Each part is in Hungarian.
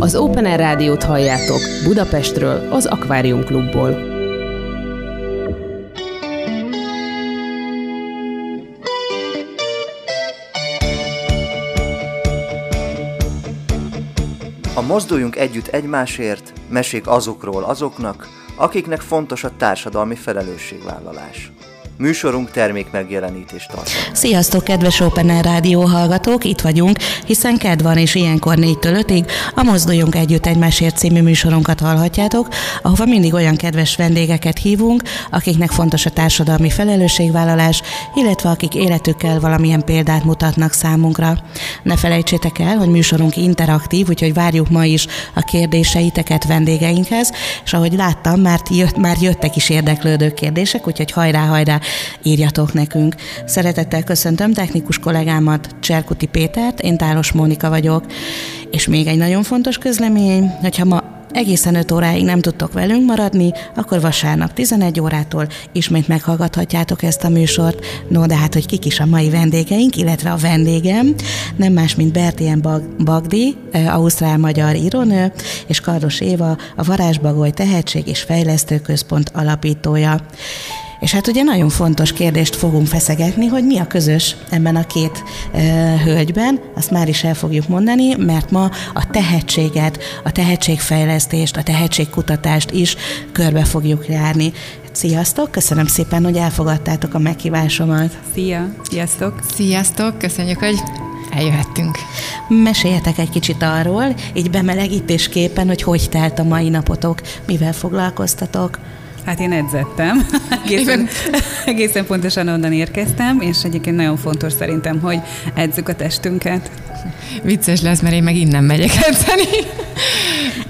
Az Open Air Rádiót halljátok Budapestről, az Akvárium Klubból. A Mozduljunk Együtt Egymásért mesék azokról azoknak, akiknek fontos a társadalmi felelősségvállalás. Műsorunk termék megjelenítés tart. Sziasztok, kedves Open Air Rádió hallgatók, itt vagyunk, hiszen kedv van, és ilyenkor 4-től 5-ig a Mozduljunk Együtt Egymásért című műsorunkat hallhatjátok, ahova mindig olyan kedves vendégeket hívunk, akiknek fontos a társadalmi felelősségvállalás, illetve akik életükkel valamilyen példát mutatnak számunkra. Ne felejtsétek el, hogy műsorunk interaktív, úgyhogy várjuk ma is a kérdéseiteket vendégeinkhez, és ahogy láttam, már, jött, már jöttek is érdeklődő kérdések, úgyhogy hajrá, hajrá, írjatok nekünk. Szeretettel köszöntöm technikus kollégámat, Cserkuti Pétert, én Tálos Mónika vagyok, és még egy nagyon fontos közlemény, hogyha ma egészen 5 óráig nem tudtok velünk maradni, akkor vasárnap 11 órától ismét meghallgathatjátok ezt a műsort. No, de hát, hogy kik is a mai vendégeink, illetve a vendégem, nem más, mint Bertien Bagdi, ausztrál-magyar írónő, és Kardos Éva, a Varázsbagoly Tehetség és Fejlesztő Központ alapítója. És hát ugye nagyon fontos kérdést fogunk feszegetni, hogy mi a közös ebben a két e, hölgyben, azt már is el fogjuk mondani, mert ma a tehetséget, a tehetségfejlesztést, a tehetségkutatást is körbe fogjuk járni. Sziasztok, köszönöm szépen, hogy elfogadtátok a meghívásomat. Szia, sziasztok. Sziasztok, köszönjük, hogy eljöhettünk. Meséljetek egy kicsit arról, így bemelegítésképpen, hogy hogy telt a mai napotok, mivel foglalkoztatok. Hát én edzettem. Egészen, egészen pontosan onnan érkeztem, és egyébként nagyon fontos szerintem, hogy edzük a testünket. Vicces lesz, mert én meg innen megyek edzeni.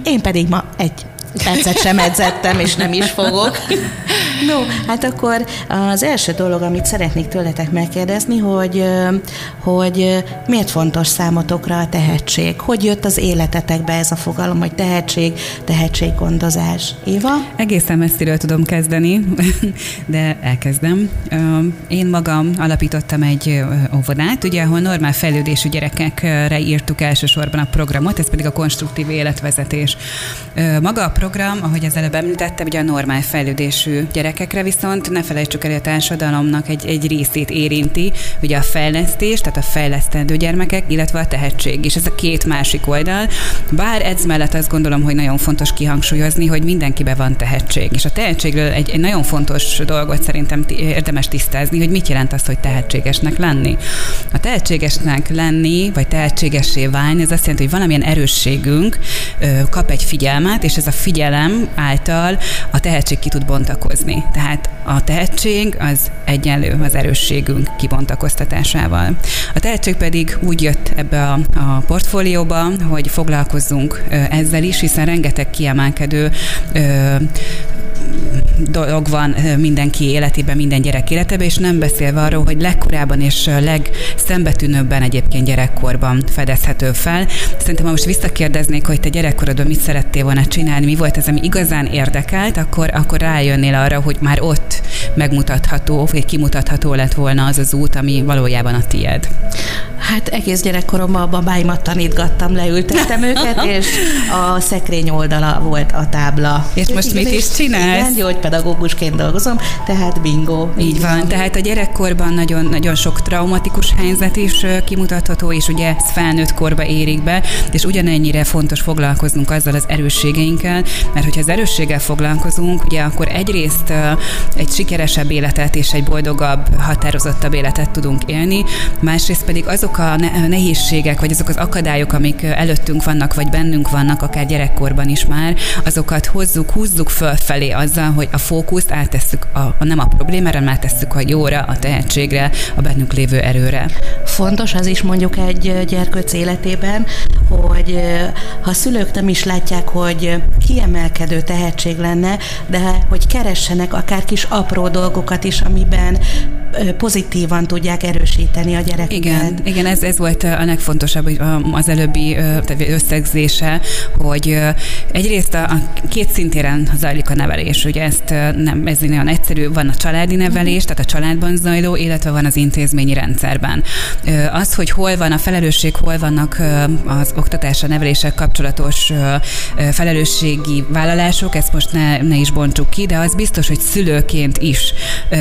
Én pedig ma egy percet sem edzettem, és nem is fogok. No, hát akkor az első dolog, amit szeretnék tőletek megkérdezni, hogy, hogy miért fontos számotokra a tehetség? Hogy jött az életetekbe ez a fogalom, hogy tehetség, tehetséggondozás? Éva? Egészen messziről tudom kezdeni, de elkezdem. Én magam alapítottam egy óvodát, ugye, ahol normál fejlődésű gyerekekre írtuk elsősorban a programot, ez pedig a konstruktív életvezetés. Maga a program, ahogy az előbb említettem, ugye a normál fejlődésű gyerekekre viszont ne felejtsük el, hogy a társadalomnak egy, egy részét érinti, ugye a fejlesztés, tehát a fejlesztendő gyermekek, illetve a tehetség, és ez a két másik oldal. Bár ez mellett azt gondolom, hogy nagyon fontos kihangsúlyozni, hogy mindenkiben van tehetség. És a tehetségről egy, egy nagyon fontos dolgot szerintem érdemes tisztázni, hogy mit jelent az, hogy tehetségesnek lenni. A tehetségesnek lenni, vagy tehetségessé válni, ez azt jelenti, hogy valamilyen erősségünk kap egy figyelmet, és ez a figyelem által a tehetség ki tud bontakozni. Tehát a tehetség az egyenlő az erősségünk kibontakoztatásával. A tehetség pedig úgy jött ebbe a, a portfólióba, hogy foglalkozzunk ezzel is, hiszen rengeteg kiemelkedő dolog van mindenki életében, minden gyerek életében, és nem beszélve arról, hogy legkorábban és legszembetűnőbben egyébként gyerekkorban fedezhető fel. Szerintem, ha most visszakérdeznék, hogy te gyerekkorodban mit szerettél volna csinálni, mi volt ez, ami igazán érdekelt, akkor, akkor rájönnél arra, hogy már ott megmutatható, vagy kimutatható lett volna az az út, ami valójában a tied. Hát egész gyerekkoromban a babáimat tanítgattam, leültettem őket, és a szekrény oldala volt a tábla. És most mit is csinálsz? Igen, gyógypedagógusként dolgozom, tehát bingo. Így van, van. tehát a gyerekkorban nagyon, nagyon sok traumatikus helyzet is kimutatható, és ugye ez felnőtt korba érik be, és ugyanennyire fontos foglalkoznunk azzal az erősségeinkkel, mert hogyha az erősséggel foglalkozunk, ugye akkor egyrészt egy sikeresebb életet és egy boldogabb, határozottabb életet tudunk élni, másrészt pedig azok a nehézségek, vagy azok az akadályok, amik előttünk vannak, vagy bennünk vannak, akár gyerekkorban is már, azokat hozzuk, húzzuk fölfelé azzal, hogy a fókuszt áttesszük a, a nem a problémára, hanem áttesszük a jóra, a tehetségre, a bennünk lévő erőre. Fontos az is mondjuk egy gyerkőc életében, hogy ha szülők nem is látják, hogy kiemelkedő tehetség lenne, de hogy keressenek akár kis apró dolgokat is, amiben pozitívan tudják erősíteni a gyerekeket. Igen, igen ez, ez volt a legfontosabb az előbbi összegzése, hogy egyrészt a, a két szintéren zajlik a nevelés. Ugye ezt nem, ez nagyon egyszerű, van a családi nevelés, tehát a családban zajló, illetve van az intézményi rendszerben. Az, hogy hol van a felelősség, hol vannak az oktatásra, neveléssel kapcsolatos felelősségi vállalások, ezt most ne, ne is bontsuk ki, de az biztos, hogy szülőként is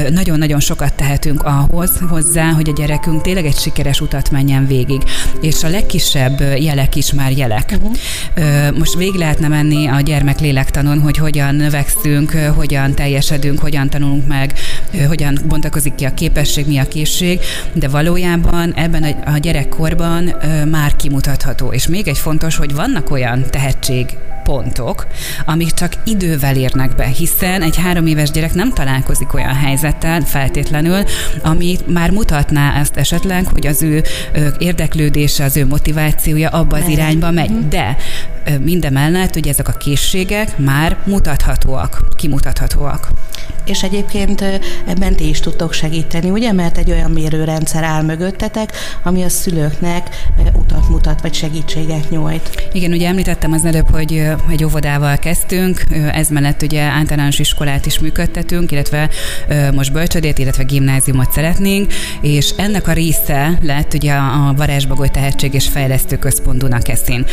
nagyon-nagyon sokat tehetünk ahhoz hozzá, hogy a gyerekünk tényleg egy sikeres utat menjen végig. És a legkisebb jelek is már jelek. Uh-huh. Most végig lehetne menni a gyermek lélektanon, hogy hogyan növekszünk, hogyan teljesedünk, hogyan tanulunk meg, hogyan bontakozik ki a képesség, mi a készség, de valójában ebben a gyerekkorban már kimutatható. És még egy fontos, hogy vannak olyan tehetség pontok, amik csak idővel érnek be, hiszen egy három éves gyerek nem találkozik olyan helyzettel feltétlenül, ami már mutatná ezt esetleg, hogy az ő érdeklődése, az ő motivációja abba az irányba megy. Mhm. De mindemellett ugye ezek a készségek már mutathatóak, kimutathatóak. És egyébként ebben ti is tudtok segíteni, ugye? Mert egy olyan mérőrendszer áll mögöttetek, ami a szülőknek utat mutat, vagy segítséget nyújt. Igen, ugye említettem az előbb, hogy egy óvodával kezdtünk, ez mellett ugye általános iskolát is működtetünk, illetve most bölcsödét, illetve gimnáziumot szeretnénk, és ennek a része lett ugye a Varázsbagoly Tehetség és Fejlesztő Központ Dunakeszin.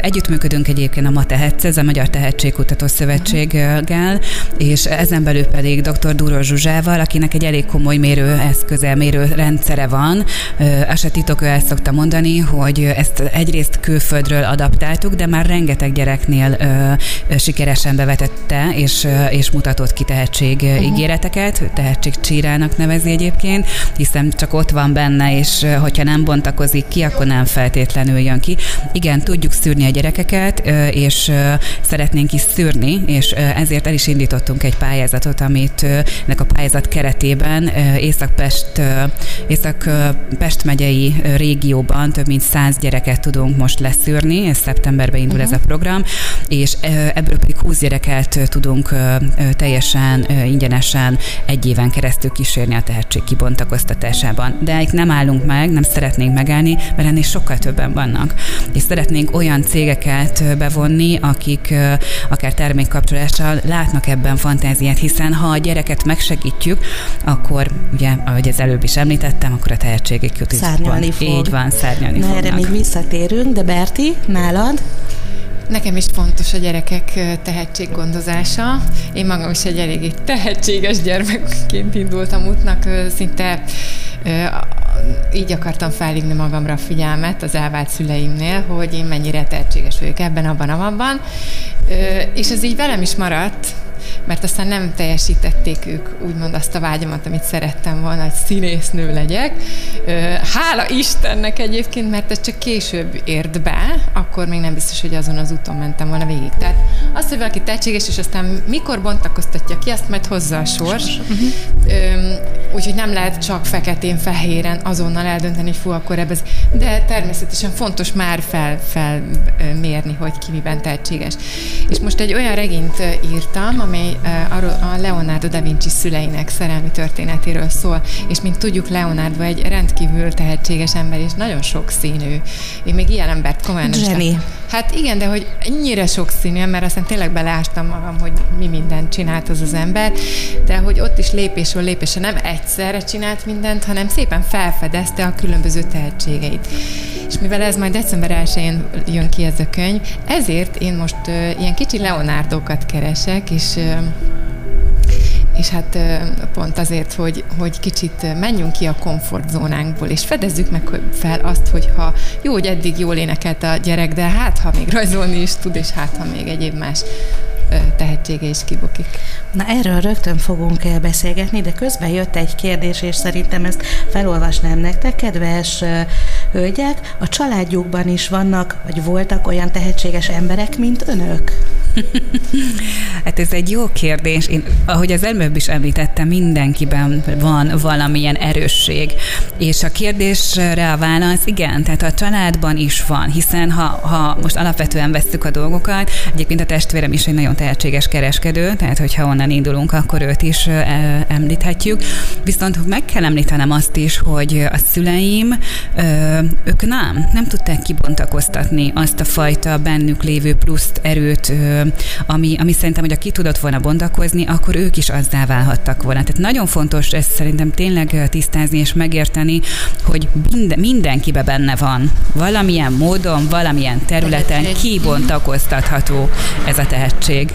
Együttműködünk egyébként a Ma Tehetsz, ez a Magyar Tehetségkutató Szövetséggel, és ezen belül pedig dr. Dúró Zsuzsával, akinek egy elég komoly mérőeszköze, mérőrendszere van. Azt se titok, ő el szokta mondani, hogy ezt egyrészt külföldről adaptáltuk, de már rengeteg gyereknél ö, sikeresen bevetette, és, és mutatott ki tehetség uh-huh. ígéreteket, tehetségcsírának nevezi egyébként, hiszen csak ott van benne, és hogyha nem bontakozik ki, akkor nem feltétlenül jön ki. Igen, tudjuk szűrni a gyerekeket, és szeretnénk is szűrni, és ezért el is indítottunk egy pályázatot, amit ennek a pályázat keretében Észak-Pest, Észak-Pest megyei régióban több mint száz gyereket tudunk most leszűrni, ez szeptemberben indul uh-huh. ez a program, és ebből pedig 20 gyereket tudunk teljesen ingyenesen egy éven keresztül kísérni a tehetség kibontakoztatásában. De itt nem állunk meg, nem szeretnénk megállni, mert ennél sokkal többen vannak. És szeretnénk olyan cégeket bevonni, akik akár termékkapcsolással látnak ebben fantáziát, hiszen ha a gyereket megsegítjük, akkor ugye, ahogy az előbb is említettem, akkor a tehetségek jut Szárnyalni fog. Így van, szárnyalni Na, fognak. erre még visszatérünk, de Berti, nálad? Nekem is fontos a gyerekek tehetséggondozása. Én magam is egy eléggé tehetséges gyermekként indultam útnak, szinte így akartam felhívni magamra a figyelmet az elvált szüleimnél, hogy én mennyire tehetséges vagyok ebben, abban, abban. És ez így velem is maradt, mert aztán nem teljesítették ők úgymond azt a vágyamat, amit szerettem volna, hogy színésznő legyek. Hála Istennek egyébként, mert ez csak később ért be, akkor még nem biztos, hogy azon az úton mentem volna végig. Tehát azt, hogy valaki tehetséges, és aztán mikor bontakoztatja ki, azt majd hozza a sors. Uh-huh. Úgyhogy nem lehet csak feketén-fehéren azonnal eldönteni, hogy fú, akkor ebben. De természetesen fontos már fel, felmérni, hogy ki miben tehetséges. És most egy olyan regényt írtam, amely a Leonardo da Vinci szüleinek szerelmi történetéről szól, és mint tudjuk, Leonardo egy rendkívül tehetséges ember, és nagyon sokszínű. Én még ilyen embert komolyan nem Hát igen, de hogy ennyire sokszínű, mert aztán tényleg beleástam magam, hogy mi mindent csinált az az ember, de hogy ott is lépésről lépésre nem egyszerre csinált mindent, hanem szépen felfedezte a különböző tehetségeit. És mivel ez majd december 1-én jön ki ez a könyv, ezért én most uh, ilyen kicsi Leonardokat keresek, és és hát pont azért, hogy, hogy kicsit menjünk ki a komfortzónánkból, és fedezzük meg fel azt, hogy ha jó, hogy eddig jól énekelt a gyerek, de hát ha még rajzolni is tud, és hát ha még egyéb más tehetsége is kibukik. Na erről rögtön fogunk beszélgetni, de közben jött egy kérdés, és szerintem ezt felolvasnám nektek, kedves hölgyek. A családjukban is vannak, vagy voltak olyan tehetséges emberek, mint önök? hát ez egy jó kérdés. Én, ahogy az előbb is említettem, mindenkiben van valamilyen erősség. És a kérdésre a válasz igen, tehát a családban is van, hiszen ha, ha most alapvetően vesztük a dolgokat, egyébként a testvérem is egy nagyon tehetséges kereskedő, tehát hogyha onnan indulunk, akkor őt is említhetjük. Viszont meg kell említenem azt is, hogy a szüleim, ők nem, nem tudták kibontakoztatni azt a fajta bennük lévő pluszt, erőt, ami, ami szerintem, hogy a ki tudott volna bontakozni, akkor ők is azzá válhattak volna. Tehát nagyon fontos ezt szerintem tényleg tisztázni és megérteni, hogy minden, mindenkibe benne van. Valamilyen módon, valamilyen területen kibontakoztatható ez a tehetség.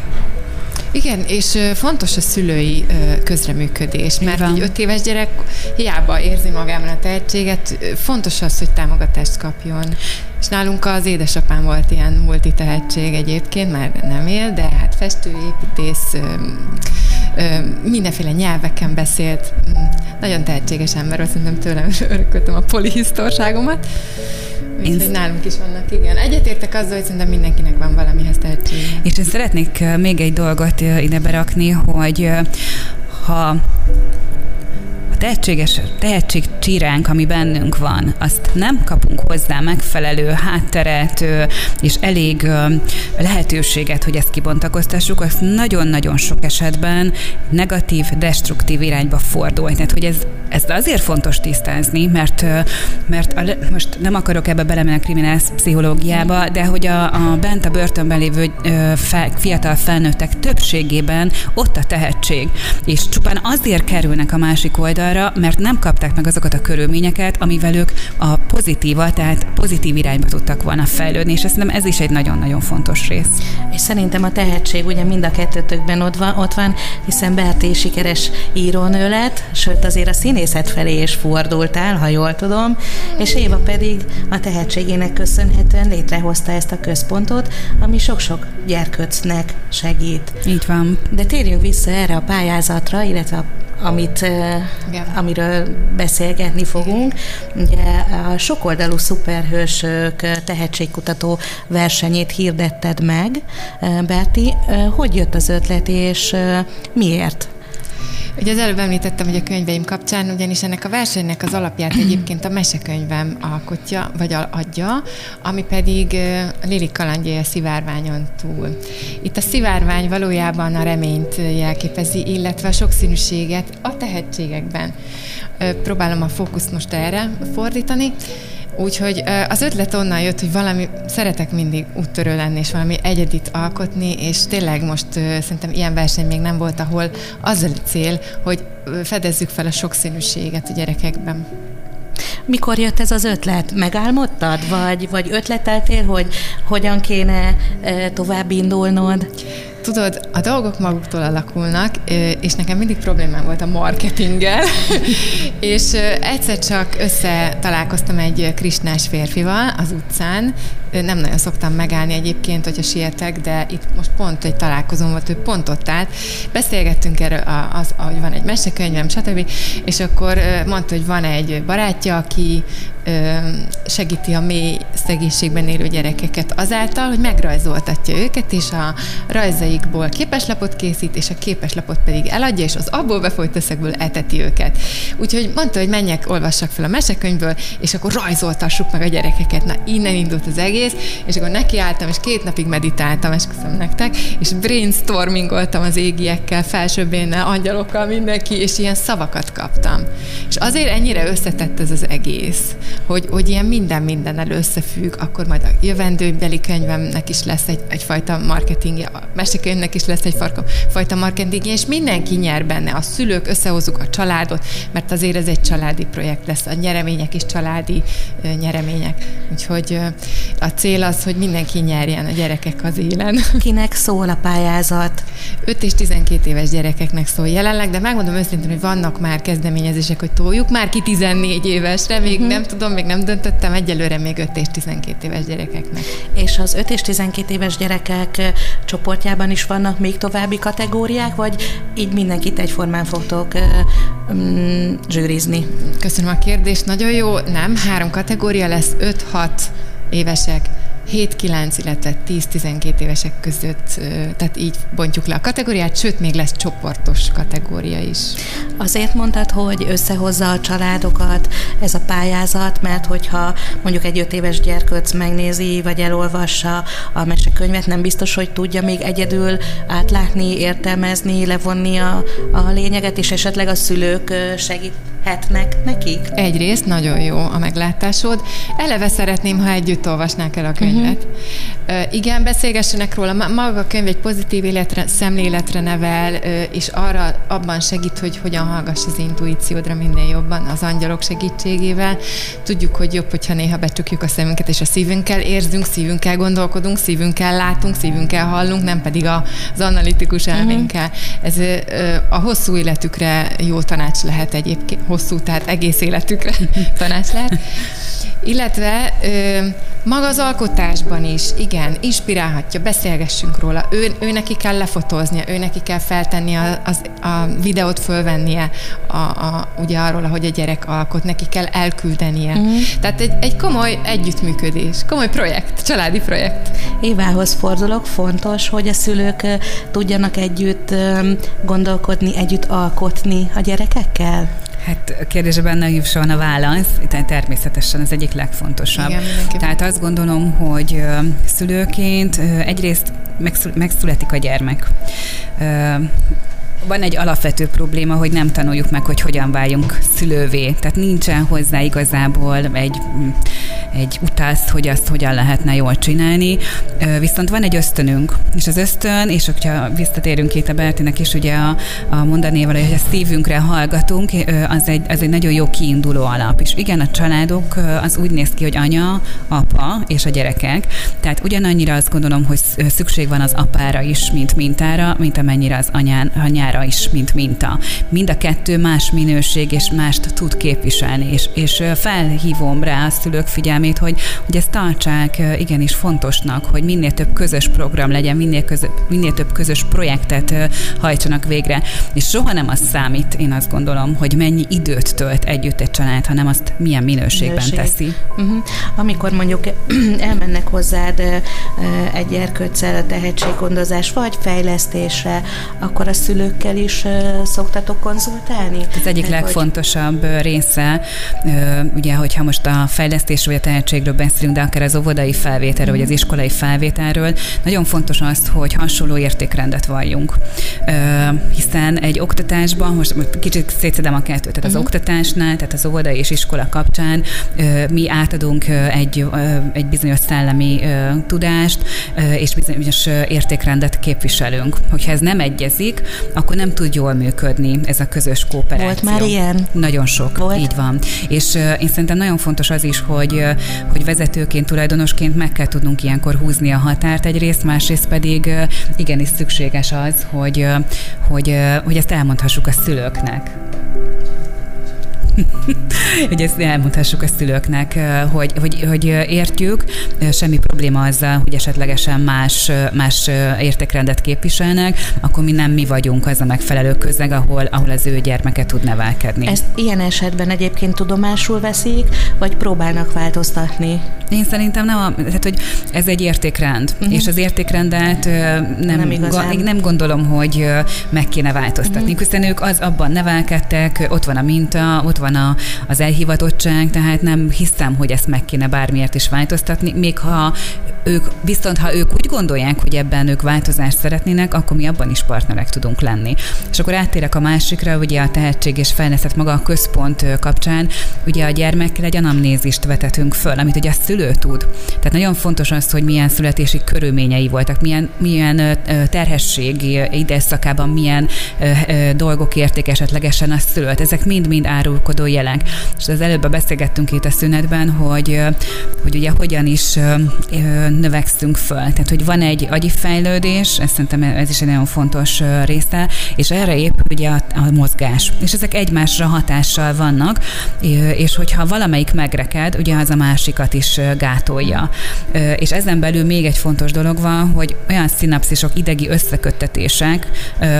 Igen, és fontos a szülői közreműködés, mert egy öt éves gyerek hiába érzi magában a tehetséget, fontos az, hogy támogatást kapjon. És nálunk az édesapám volt ilyen multi tehetség egyébként, már nem él, de hát festő, építész, mindenféle nyelveken beszélt, nagyon tehetséges ember, azt szerintem tőlem örököltem a polihisztorságomat. Úgyhogy én... nálunk is vannak, igen. Egyetértek azzal, hogy szerintem mindenkinek van valamihez tehetség. És én szeretnék még egy dolgot ide berakni, hogy ha a tehetséges, tehetség csíránk, ami bennünk van, azt nem kapunk hozzá megfelelő hátteret és elég lehetőséget, hogy ezt kibontakoztassuk, azt nagyon-nagyon sok esetben negatív, destruktív irányba fordul. Tehát, hogy ez, ez azért fontos tisztázni, mert, mert a, most nem akarok ebbe belemenni a kriminál pszichológiába, de hogy a, a bent a börtönben lévő fiatal felnőttek többségében ott a tehetség, és csupán azért kerülnek a másik oldalra, oldalra, mert nem kapták meg azokat a körülményeket, amivel ők a pozitíva, tehát pozitív irányba tudtak volna fejlődni, és szerintem ez is egy nagyon-nagyon fontos rész. És szerintem a tehetség ugye mind a kettőtökben ott van, ott van hiszen Berti sikeres írónő lett, sőt azért a színészet felé is fordultál, ha jól tudom, és Éva pedig a tehetségének köszönhetően létrehozta ezt a központot, ami sok-sok gyerköcnek segít. Így van. De térjünk vissza erre a pályázatra, illetve a amit, Igen. amiről beszélgetni fogunk. Ugye a sokoldalú szuperhősök tehetségkutató versenyét hirdetted meg, Berti. Hogy jött az ötlet, és miért? Ugye az előbb említettem, hogy a könyveim kapcsán, ugyanis ennek a versenynek az alapját egyébként a mesekönyvem alkotja, vagy adja, ami pedig Lili kalandja a szivárványon túl. Itt a szivárvány valójában a reményt jelképezi, illetve a sokszínűséget a tehetségekben. Próbálom a fókuszt most erre fordítani. Úgyhogy az ötlet onnan jött, hogy valami, szeretek mindig úttörő lenni, és valami egyedit alkotni, és tényleg most szerintem ilyen verseny még nem volt, ahol az a cél, hogy fedezzük fel a sokszínűséget a gyerekekben. Mikor jött ez az ötlet? Megálmodtad, vagy, vagy ötleteltél, hogy hogyan kéne tovább indulnod? Tudod, a dolgok maguktól alakulnak, és nekem mindig problémám volt a marketinggel, és egyszer csak össze találkoztam egy krisnás férfival az utcán, nem nagyon szoktam megállni egyébként, hogyha sietek, de itt most pont egy találkozom volt, ő pont ott állt. Beszélgettünk erről, az, hogy van egy mesekönyvem, stb. És akkor mondta, hogy van egy barátja, aki segíti a mély szegénységben élő gyerekeket azáltal, hogy megrajzoltatja őket, és a rajzaikból képeslapot készít, és a képeslapot pedig eladja, és az abból befolyt összegből eteti őket. Úgyhogy mondta, hogy menjek, olvassak fel a mesekönyvből, és akkor rajzoltassuk meg a gyerekeket. Na, innen indult az egész, és akkor nekiálltam, és két napig meditáltam, esküszöm nektek, és brainstormingoltam az égiekkel, felsőbbénnel, angyalokkal, mindenki, és ilyen szavakat kaptam. És azért ennyire összetett ez az egész, hogy, hogy ilyen minden minden összefügg, akkor majd a jövendőbeli könyvemnek is lesz egy, egyfajta marketingje, a mesekönyvnek is lesz egy fajta marketingje, és mindenki nyer benne. A szülők összehozzuk a családot, mert azért ez egy családi projekt lesz, a nyeremények is családi nyeremények. Úgyhogy a cél az, hogy mindenki nyerjen, a gyerekek az élen. Kinek szól a pályázat? 5 és 12 éves gyerekeknek szól jelenleg, de megmondom őszintén, hogy vannak már kezdeményezések, hogy toljuk már ki 14 évesre, még uh-huh. nem tudom, még nem döntöttem, egyelőre még 5 és 12 éves gyerekeknek. És az 5 és 12 éves gyerekek csoportjában is vannak még további kategóriák, vagy így mindenkit egyformán fogtok um, zsűrizni? Köszönöm a kérdést, nagyon jó. Nem, három kategória lesz, 5-6 évesek, 7-9, illetve 10-12 évesek között, tehát így bontjuk le a kategóriát, sőt, még lesz csoportos kategória is. Azért mondtad, hogy összehozza a családokat ez a pályázat, mert hogyha mondjuk egy öt éves gyerkőc megnézi, vagy elolvassa a mesekönyvet, nem biztos, hogy tudja még egyedül átlátni, értelmezni, levonni a, a lényeget, és esetleg a szülők segít hetnek nekik? Egyrészt nagyon jó a meglátásod. Eleve szeretném, ha együtt olvasnák el a könyvet. Uh-huh. Uh, igen, beszélgessenek róla. Maga a könyv egy pozitív életre, szemléletre nevel, és arra abban segít, hogy hogyan hallgass az intuíciódra minél jobban az angyalok segítségével. Tudjuk, hogy jobb, hogyha néha becsukjuk a szemünket, és a szívünkkel érzünk, szívünkkel gondolkodunk, szívünkkel látunk, szívünkkel hallunk, nem pedig az analitikus mhm. elménkkel. Uh-huh. Ez a hosszú életükre jó tanács lehet egyébként hosszú, tehát egész életükre tanács lehet. Illetve ö, maga az alkotásban is, igen, inspirálhatja, beszélgessünk róla. Ő, ő neki kell lefotóznia, ő neki kell feltenni a, az, a videót fölvennie a, a, ugye arról, hogy a gyerek alkot, neki kell elküldenie. Mm. Tehát egy, egy komoly együttműködés, komoly projekt, családi projekt. Évához fordulok, fontos, hogy a szülők tudjanak együtt gondolkodni, együtt alkotni a gyerekekkel? Hát a kérdésben benne van a válasz, tehát természetesen ez egyik legfontosabb. Igen, Tehát azt gondolom, hogy szülőként egyrészt megszületik a gyermek van egy alapvető probléma, hogy nem tanuljuk meg, hogy hogyan váljunk szülővé. Tehát nincsen hozzá igazából egy, egy utász, hogy azt hogyan lehetne jól csinálni. Viszont van egy ösztönünk, és az ösztön, és hogyha visszatérünk itt a Bertinek is ugye a, a mondanéval, hogy a szívünkre hallgatunk, az egy, az egy nagyon jó kiinduló alap. És igen, a családok az úgy néz ki, hogy anya, apa és a gyerekek. Tehát ugyanannyira azt gondolom, hogy szükség van az apára is, mint mintára, mint amennyire az anyán, anyára mintára is, mint minta. Mind a kettő más minőség és mást tud képviselni, és, és felhívom rá a szülők figyelmét, hogy, hogy ezt tartsák igenis fontosnak, hogy minél több közös program legyen, minél, köz, minél több közös projektet hajtsanak végre. És soha nem az számít, én azt gondolom, hogy mennyi időt tölt együtt egy család, hanem azt milyen minőségben Minőség. teszi. Uh-huh. Amikor mondjuk elmennek hozzád egy erkőccel a tehetséggondozás vagy fejlesztésre, akkor a szülők szakemberekkel is szoktatok konzultálni? Az egyik hát, legfontosabb hogy... része, ugye, hogyha most a fejlesztés vagy a tehetségről beszélünk, de akár az óvodai felvételről, vagy az mhm. iskolai felvételről, nagyon fontos az, hogy hasonló értékrendet valljunk. Hiszen egy oktatásban, most kicsit szétszedem a kettőt, tehát az uh-huh. oktatásnál, tehát az óvodai és iskola kapcsán mi átadunk egy, egy bizonyos szellemi tudást, és bizonyos értékrendet képviselünk. Hogyha ez nem egyezik, akkor akkor nem tud jól működni ez a közös kooperáció. Volt már ilyen? Nagyon sok, Volt? így van. És én szerintem nagyon fontos az is, hogy, hogy vezetőként, tulajdonosként meg kell tudnunk ilyenkor húzni a határt egyrészt, másrészt pedig igenis szükséges az, hogy, hogy, hogy ezt elmondhassuk a szülőknek. Hogy ezt elmondhassuk a szülőknek, hogy, hogy, hogy értjük, semmi probléma azzal, hogy esetlegesen más, más értékrendet képviselnek, akkor mi nem mi vagyunk az a megfelelő közeg, ahol, ahol az ő gyermeke tud nevelkedni. Ezt ilyen esetben egyébként tudomásul veszik, vagy próbálnak változtatni? Én szerintem nem, a, tehát, hogy ez egy értékrend, uh-huh. és az értékrendet nem, nem, ga, nem gondolom, hogy meg kéne változtatni, uh-huh. hiszen ők az abban nevelkedtek, ott van a minta, ott van a, az elhivatottság, tehát nem hiszem, hogy ezt meg kéne bármiért is változtatni, még ha ők, viszont ha ők úgy gondolják, hogy ebben ők változást szeretnének, akkor mi abban is partnerek tudunk lenni. És akkor áttérek a másikra, ugye a tehetség és fejlesztett maga a központ kapcsán, ugye a gyermekkel egy anamnézist vetetünk föl, amit ugye a szülő tud. Tehát nagyon fontos az, hogy milyen születési körülményei voltak, milyen, milyen terhességi időszakában milyen dolgok érték esetlegesen a szülőt. Ezek mind-mind árulkodó jelek. És az előbb beszélgettünk itt a szünetben, hogy, hogy ugye hogyan is növekszünk föl. Tehát, hogy van egy agyi fejlődés, ez szerintem ez is egy nagyon fontos része, és erre épül ugye a, a mozgás. És ezek egymásra hatással vannak, és hogyha valamelyik megreked, ugye az a másikat is gátolja. És ezen belül még egy fontos dolog van, hogy olyan szinapszisok, idegi összeköttetések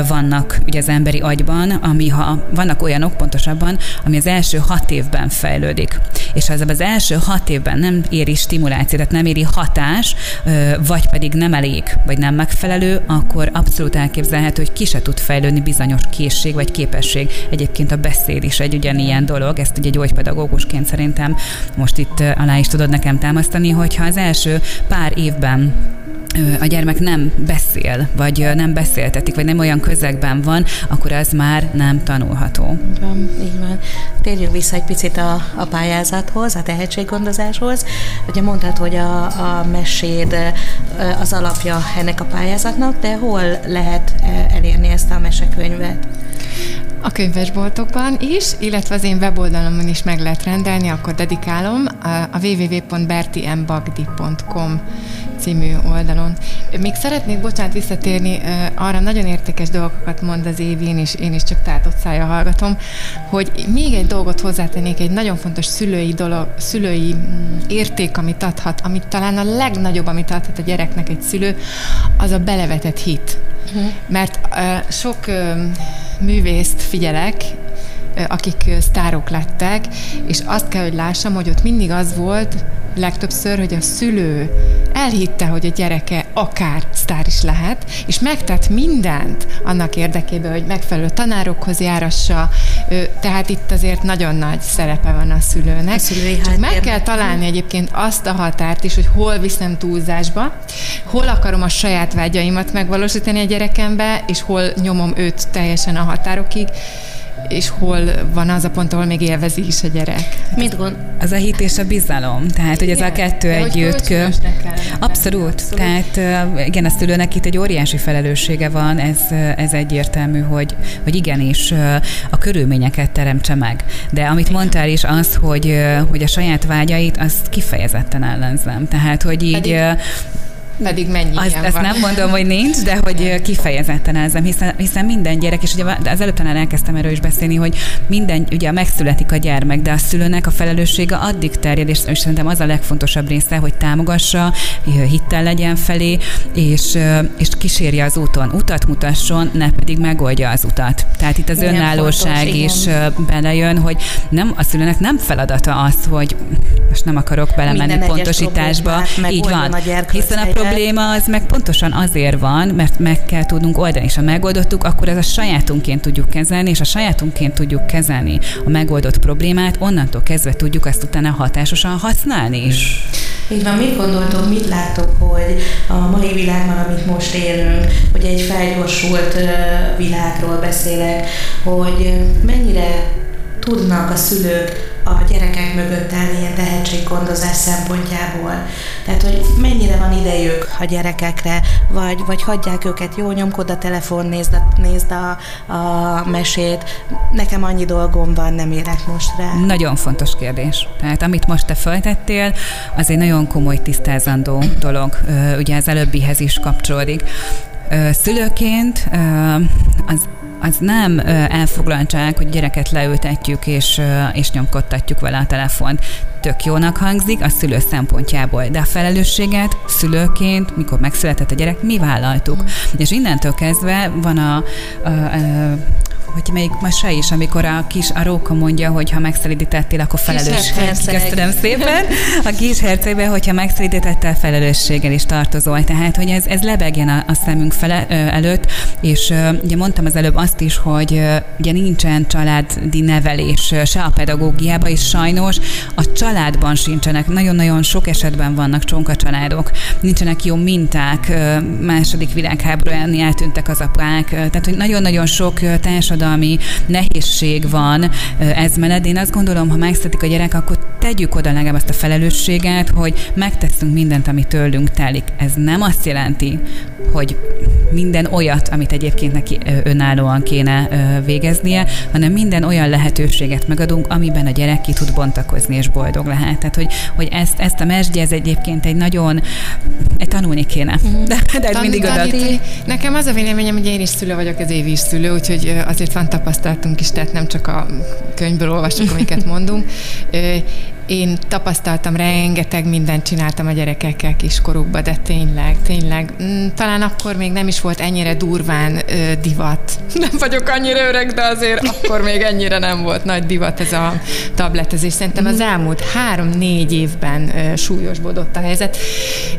vannak ugye az emberi agyban, ami ha vannak olyanok pontosabban, ami az az első hat évben fejlődik. És ha ez az első hat évben nem éri stimuláció, tehát nem éri hatás, vagy pedig nem elég, vagy nem megfelelő, akkor abszolút elképzelhető, hogy ki se tud fejlődni bizonyos készség vagy képesség. Egyébként a beszéd is egy ugyanilyen dolog, ezt ugye gyógypedagógusként szerintem most itt alá is tudod nekem támasztani, hogyha az első pár évben a gyermek nem beszél, vagy nem beszéltetik, vagy nem olyan közegben van, akkor ez már nem tanulható. Így van, így van. Térjünk vissza egy picit a, a pályázathoz, a tehetséggondozáshoz. Ugye mondtad, hogy a, a meséd az alapja ennek a pályázatnak, de hol lehet elérni ezt a mesekönyvet? A könyvesboltokban is, illetve az én weboldalamon is meg lehet rendelni, akkor dedikálom a www.bertiembagdi.com című oldalon. Még szeretnék, bocsánat, visszatérni, arra nagyon értékes dolgokat mond az Évi, én is, én is csak tátott szája hallgatom, hogy még egy dolgot hozzátennék, egy nagyon fontos szülői dolog, szülői mm, érték, amit adhat, amit talán a legnagyobb, amit adhat a gyereknek egy szülő, az a belevetett hit. Uh-huh. Mert uh, sok uh, művészt figyelek, akik sztárok lettek, és azt kell, hogy lássam, hogy ott mindig az volt legtöbbször, hogy a szülő elhitte, hogy a gyereke akár sztár is lehet, és megtett mindent annak érdekében, hogy megfelelő tanárokhoz járassa, tehát itt azért nagyon nagy szerepe van a szülőnek. A szülői Csak meg kell találni egyébként azt a határt is, hogy hol viszem túlzásba, hol akarom a saját vágyaimat megvalósítani a gyerekembe, és hol nyomom őt teljesen a határokig, és hol van az a pont, ahol még élvezi is a gyerek. Mit gond? Az a hit és a bizalom. Tehát, hogy ez a kettő De együtt. Abszolút. Abszolút. Tehát igen, a szülőnek itt egy óriási felelőssége van, ez, ez egyértelmű, hogy, hogy igenis a körülményeket teremtse meg. De amit mondtál is az, hogy, hogy a saját vágyait, azt kifejezetten ellenzem. Tehát, hogy így Pedig pedig mennyi az, Ezt van. nem mondom, hogy nincs, de hogy kifejezetten ezem, hiszen, hiszen minden gyerek, és ugye az előbb talán elkezdtem erről is beszélni, hogy minden, ugye megszületik a gyermek, de a szülőnek a felelőssége addig terjed, és, és szerintem az a legfontosabb része, hogy támogassa, hittel legyen felé, és, és kísérje az úton. Utat mutasson, ne pedig megoldja az utat. Tehát itt az Milyen önállóság fontos, is igen. belejön, hogy nem, a szülőnek nem feladata az, hogy most nem akarok belemenni Minden pontosításba. Így van. A hiszen a probléma az meg pontosan azért van, mert meg kell tudnunk oldani, és ha megoldottuk, akkor ez a sajátunként tudjuk kezelni, és a sajátunként tudjuk kezelni a megoldott problémát, onnantól kezdve tudjuk azt utána hatásosan használni is. Így van, mit gondoltok, mit láttok, hogy a mai világban, amit most élünk, hogy egy felgyorsult világról beszélek, hogy mennyire tudnak a szülők a gyerekek mögött állni ilyen tehetséggondozás szempontjából. Tehát, hogy mennyire van idejük a gyerekekre, vagy, vagy hagyják őket, jó, nyomkod a telefon, nézd a, nézd a, a mesét, nekem annyi dolgom van, nem érek most rá. Nagyon fontos kérdés. Tehát amit most te feltettél, az egy nagyon komoly tisztázandó dolog. Ugye az előbbihez is kapcsolódik. Szülőként az az nem elfoglaltság, hogy gyereket leültetjük és, és nyomkodtatjuk vele a telefont. Tök jónak hangzik a szülő szempontjából, de a felelősséget szülőként, mikor megszületett a gyerek, mi vállaltuk. És innentől kezdve van a, a, a hogy még ma se is, amikor a kis a róka mondja, hogy ha megszelidítettél, akkor felelős. Köszönöm szépen. A kis hercegben, hogyha megszelidítettel, felelősséggel is tartozol. Tehát, hogy ez, ez lebegjen a, a szemünk fele, ö, előtt, és ö, ugye mondtam az előbb azt is, hogy ö, ugye nincsen családi nevelés se a pedagógiában, és sajnos a családban sincsenek. Nagyon-nagyon sok esetben vannak csonka családok. Nincsenek jó minták, második világháború eltűntek az apák. Tehát, hogy nagyon-nagyon sok társadalmi társadalmi nehézség van ez mellett. Én azt gondolom, ha megszedik a gyerek, akkor tegyük oda legalább azt a felelősséget, hogy megteszünk mindent, ami tőlünk telik. Ez nem azt jelenti, hogy minden olyat, amit egyébként neki önállóan kéne végeznie, hanem minden olyan lehetőséget megadunk, amiben a gyerek ki tud bontakozni és boldog lehet. Tehát, hogy, hogy ezt, ezt a mesdje, ez egyébként egy nagyon, egy tanulni kéne. Mm. De, de Tan- mindig oda. Nekem az a véleményem, hogy én is szülő vagyok, az évi is szülő, úgyhogy azért van tapasztalatunk is, tehát nem csak a könyvből olvasok, amiket mondunk. én tapasztaltam, rengeteg mindent csináltam a gyerekekkel kiskorukban, de tényleg, tényleg, mm, talán akkor még nem is volt ennyire durván ö, divat. Nem vagyok annyira öreg, de azért akkor még ennyire nem volt nagy divat ez a tabletezés. Szerintem az elmúlt három-négy évben ö, súlyosbodott a helyzet.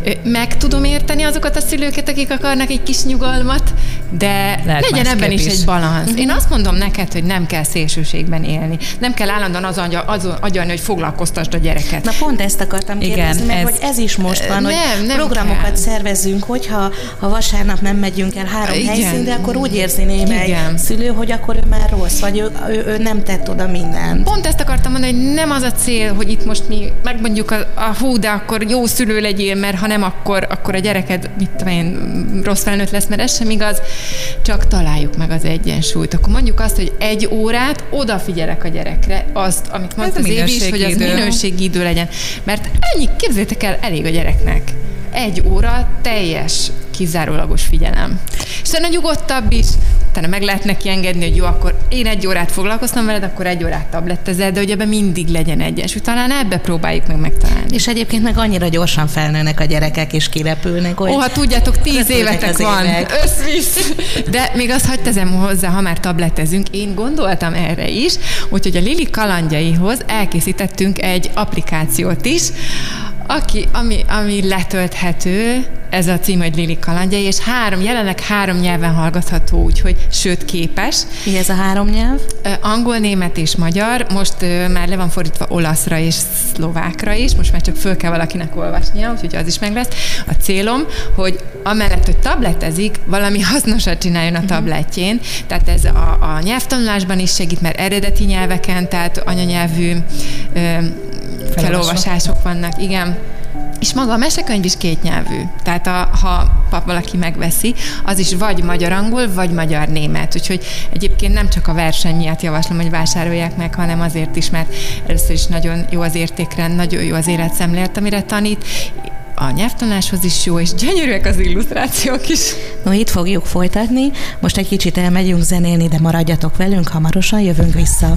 Ö, meg tudom érteni azokat a szülőket, akik akarnak egy kis nyugalmat, de Lehet legyen ebben is, is egy balansz. Én azt mondom neked, hogy nem kell szélsőségben élni. Nem kell állandóan az, agyalni, hogy foglalkoztasd a gyereket. Na pont ezt akartam Igen, kérdezni, meg, ez... hogy ez is most van, nem, hogy nem programokat kell. szervezünk, hogyha ha vasárnap nem megyünk el három Igen. helyszínre, akkor úgy érzi némely szülő, hogy akkor ő már rossz, vagy ő, ő, ő nem tett oda mindent. Pont ezt akartam mondani, hogy nem az a cél, hogy itt most mi megmondjuk a, a hú, de akkor jó szülő legyél, mert ha nem, akkor, akkor a gyereked, mit tudom én, rossz felnőtt lesz, mert ez sem igaz, csak találjuk meg az egyensúlyt. Akkor mondjuk azt, hogy egy órát odafigyelek a gyerekre, azt, amit mondta az Évi is, hogy az minőségi idő legyen. Mert ennyi, képzeljétek el, elég a gyereknek. Egy óra teljes, kizárólagos figyelem. És a nyugodtabb is, utána meg lehet neki engedni, hogy jó, akkor én egy órát foglalkoztam veled, akkor egy órát tablettezel, de hogy ebben mindig legyen egyensúly. Talán ebbe próbáljuk meg megtalálni. És egyébként meg annyira gyorsan felnőnek a gyerekek, és kirepülnek. Hogy Ó, hát tudjátok, tíz évetek van, összvisz. De még azt hagyd tezem hozzá, ha már tabletezünk, én gondoltam erre is, úgyhogy a Lili kalandjaihoz elkészítettünk egy applikációt is, aki, ami, ami letölthető, ez a cím, hogy Lili kalandjai, és három, jelenleg három nyelven hallgatható, úgyhogy sőt képes. Mi ez a három nyelv? Angol, német és magyar. Most már le van fordítva olaszra és szlovákra is, most már csak föl kell valakinek olvasnia, úgyhogy az is meg lesz. A célom, hogy amellett, hogy tabletezik, valami hasznosat csináljon a mhm. tabletjén. Tehát ez a, a nyelvtanulásban is segít, mert eredeti nyelveken, tehát anyanyelvű uh, felolvasások vannak, igen. És maga a mesekönyv is kétnyelvű. Tehát a, ha valaki megveszi, az is vagy magyar-angol, vagy magyar-német. Úgyhogy egyébként nem csak a verseny miatt javaslom, hogy vásárolják meg, hanem azért is, mert először is nagyon jó az értékrend, nagyon jó az életszemlélet, amire tanít, a nyelvtanáshoz is jó, és gyönyörűek az illusztrációk is. No, itt fogjuk folytatni. Most egy kicsit elmegyünk zenélni, de maradjatok velünk, hamarosan jövünk vissza.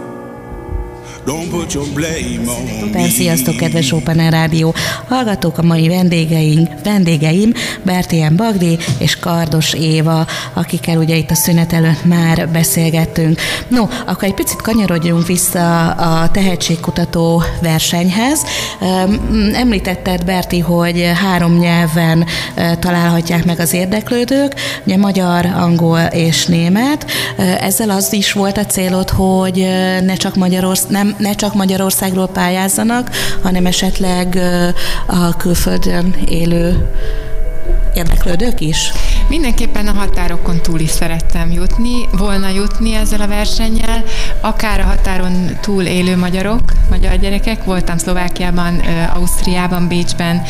Szuper, sziasztok, kedves Open Air Rádió! Hallgatók a mai vendégeink, vendégeim Bertien Bagdi és Kardos Éva, akikkel ugye itt a szünet előtt már beszélgettünk. No, akkor egy picit kanyarodjunk vissza a tehetségkutató versenyhez. Említetted, Berti, hogy három nyelven találhatják meg az érdeklődők, ugye magyar, angol és német. Ezzel az is volt a célod, hogy ne csak Magyarország, nem ne csak Magyarországról pályázzanak, hanem esetleg a külföldön élő érdeklődők is? Mindenképpen a határokon túl is szerettem jutni, volna jutni ezzel a versennyel, akár a határon túl élő magyarok, magyar gyerekek. Voltam Szlovákiában, Ausztriában, Bécsben,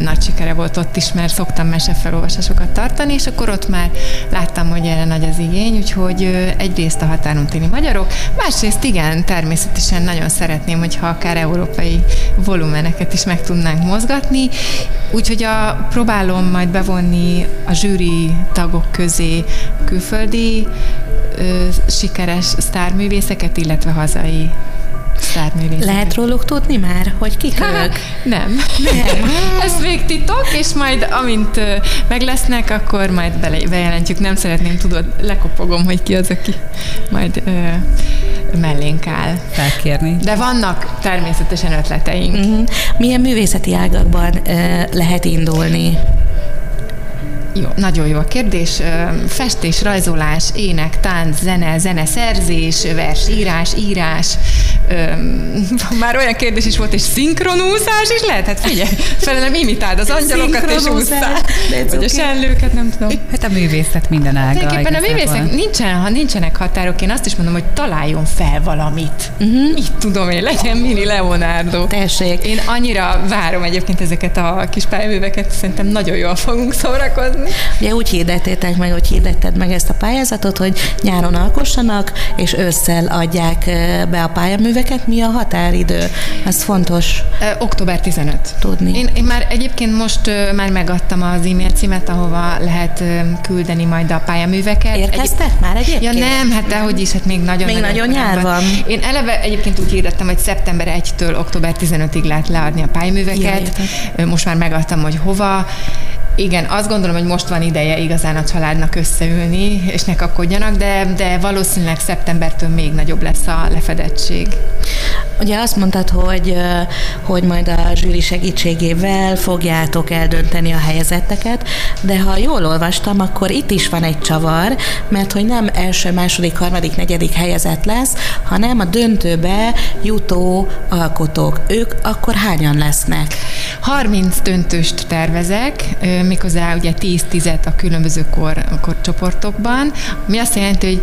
nagy sikere volt ott is, mert szoktam mesefelolvasásokat tartani, és akkor ott már láttam, hogy erre nagy az igény, úgyhogy egyrészt a határon túli magyarok, másrészt igen, természetesen nagyon szeretném, hogyha akár európai volumeneket is meg tudnánk mozgatni, úgyhogy a, próbálom majd bevonni a zsűri tagok közé külföldi ö, sikeres sztárművészeket, illetve hazai sztárművészeket. Lehet róluk tudni már, hogy kik ők? Nem. Nem. Ez még titok, és majd amint meg lesznek, akkor majd bele, bejelentjük. Nem szeretném, tudod, lekopogom, hogy ki az, aki majd ö, mellénk áll. Felkérni. De vannak természetesen ötleteink. Uh-huh. Milyen művészeti ágakban ö, lehet indulni? Jó, nagyon jó a kérdés. Festés, rajzolás, ének, tánc, zene, zeneszerzés, versírás, írás. Már olyan kérdés is volt, és szinkronúszás is lehet? Hát figyelj, felelem imitáld az angyalokat és úszál. Vagy a sellőket, nem tudom. Hát a művészet minden ága. Tulajdonképpen a művészet nincsen, ha nincsenek határok, én azt is mondom, hogy találjon fel valamit. Uh-huh. Mit tudom én, legyen mini Leonardo. Tessék. Én annyira várom egyébként ezeket a kis pályaműveket, szerintem nagyon jól fogunk szórakozni. Ugye úgy hirdettétek meg, hogy hirdetted meg ezt a pályázatot, hogy nyáron alkossanak, és ősszel adják be a pályaműveket. Mi a határidő? Ez fontos. Október 15. Tudni. Én, én már egyébként most már megadtam az e-mail címet, ahova lehet küldeni majd a pályaműveket. Érkeztek Egy... már egyébként? Ja nem, hát dehogy is, hát még nagyon Még nagyon, nagyon nyár van. Én eleve egyébként úgy hirdettem, hogy szeptember 1-től október 15-ig lehet leadni a pályaműveket. Ja, most már megadtam, hogy hova. Igen, azt gondolom, hogy most van ideje igazán a családnak összeülni, és ne kapkodjanak, de, de valószínűleg szeptembertől még nagyobb lesz a lefedettség. Ugye azt mondtad, hogy, hogy majd a zsűri segítségével fogjátok eldönteni a helyezetteket, de ha jól olvastam, akkor itt is van egy csavar, mert hogy nem első, második, harmadik, negyedik helyezett lesz, hanem a döntőbe jutó alkotók. Ők akkor hányan lesznek? 30 döntőst tervezek, méghozzá ugye 10-10 a különböző kor, korcsoportokban, mi azt jelenti, hogy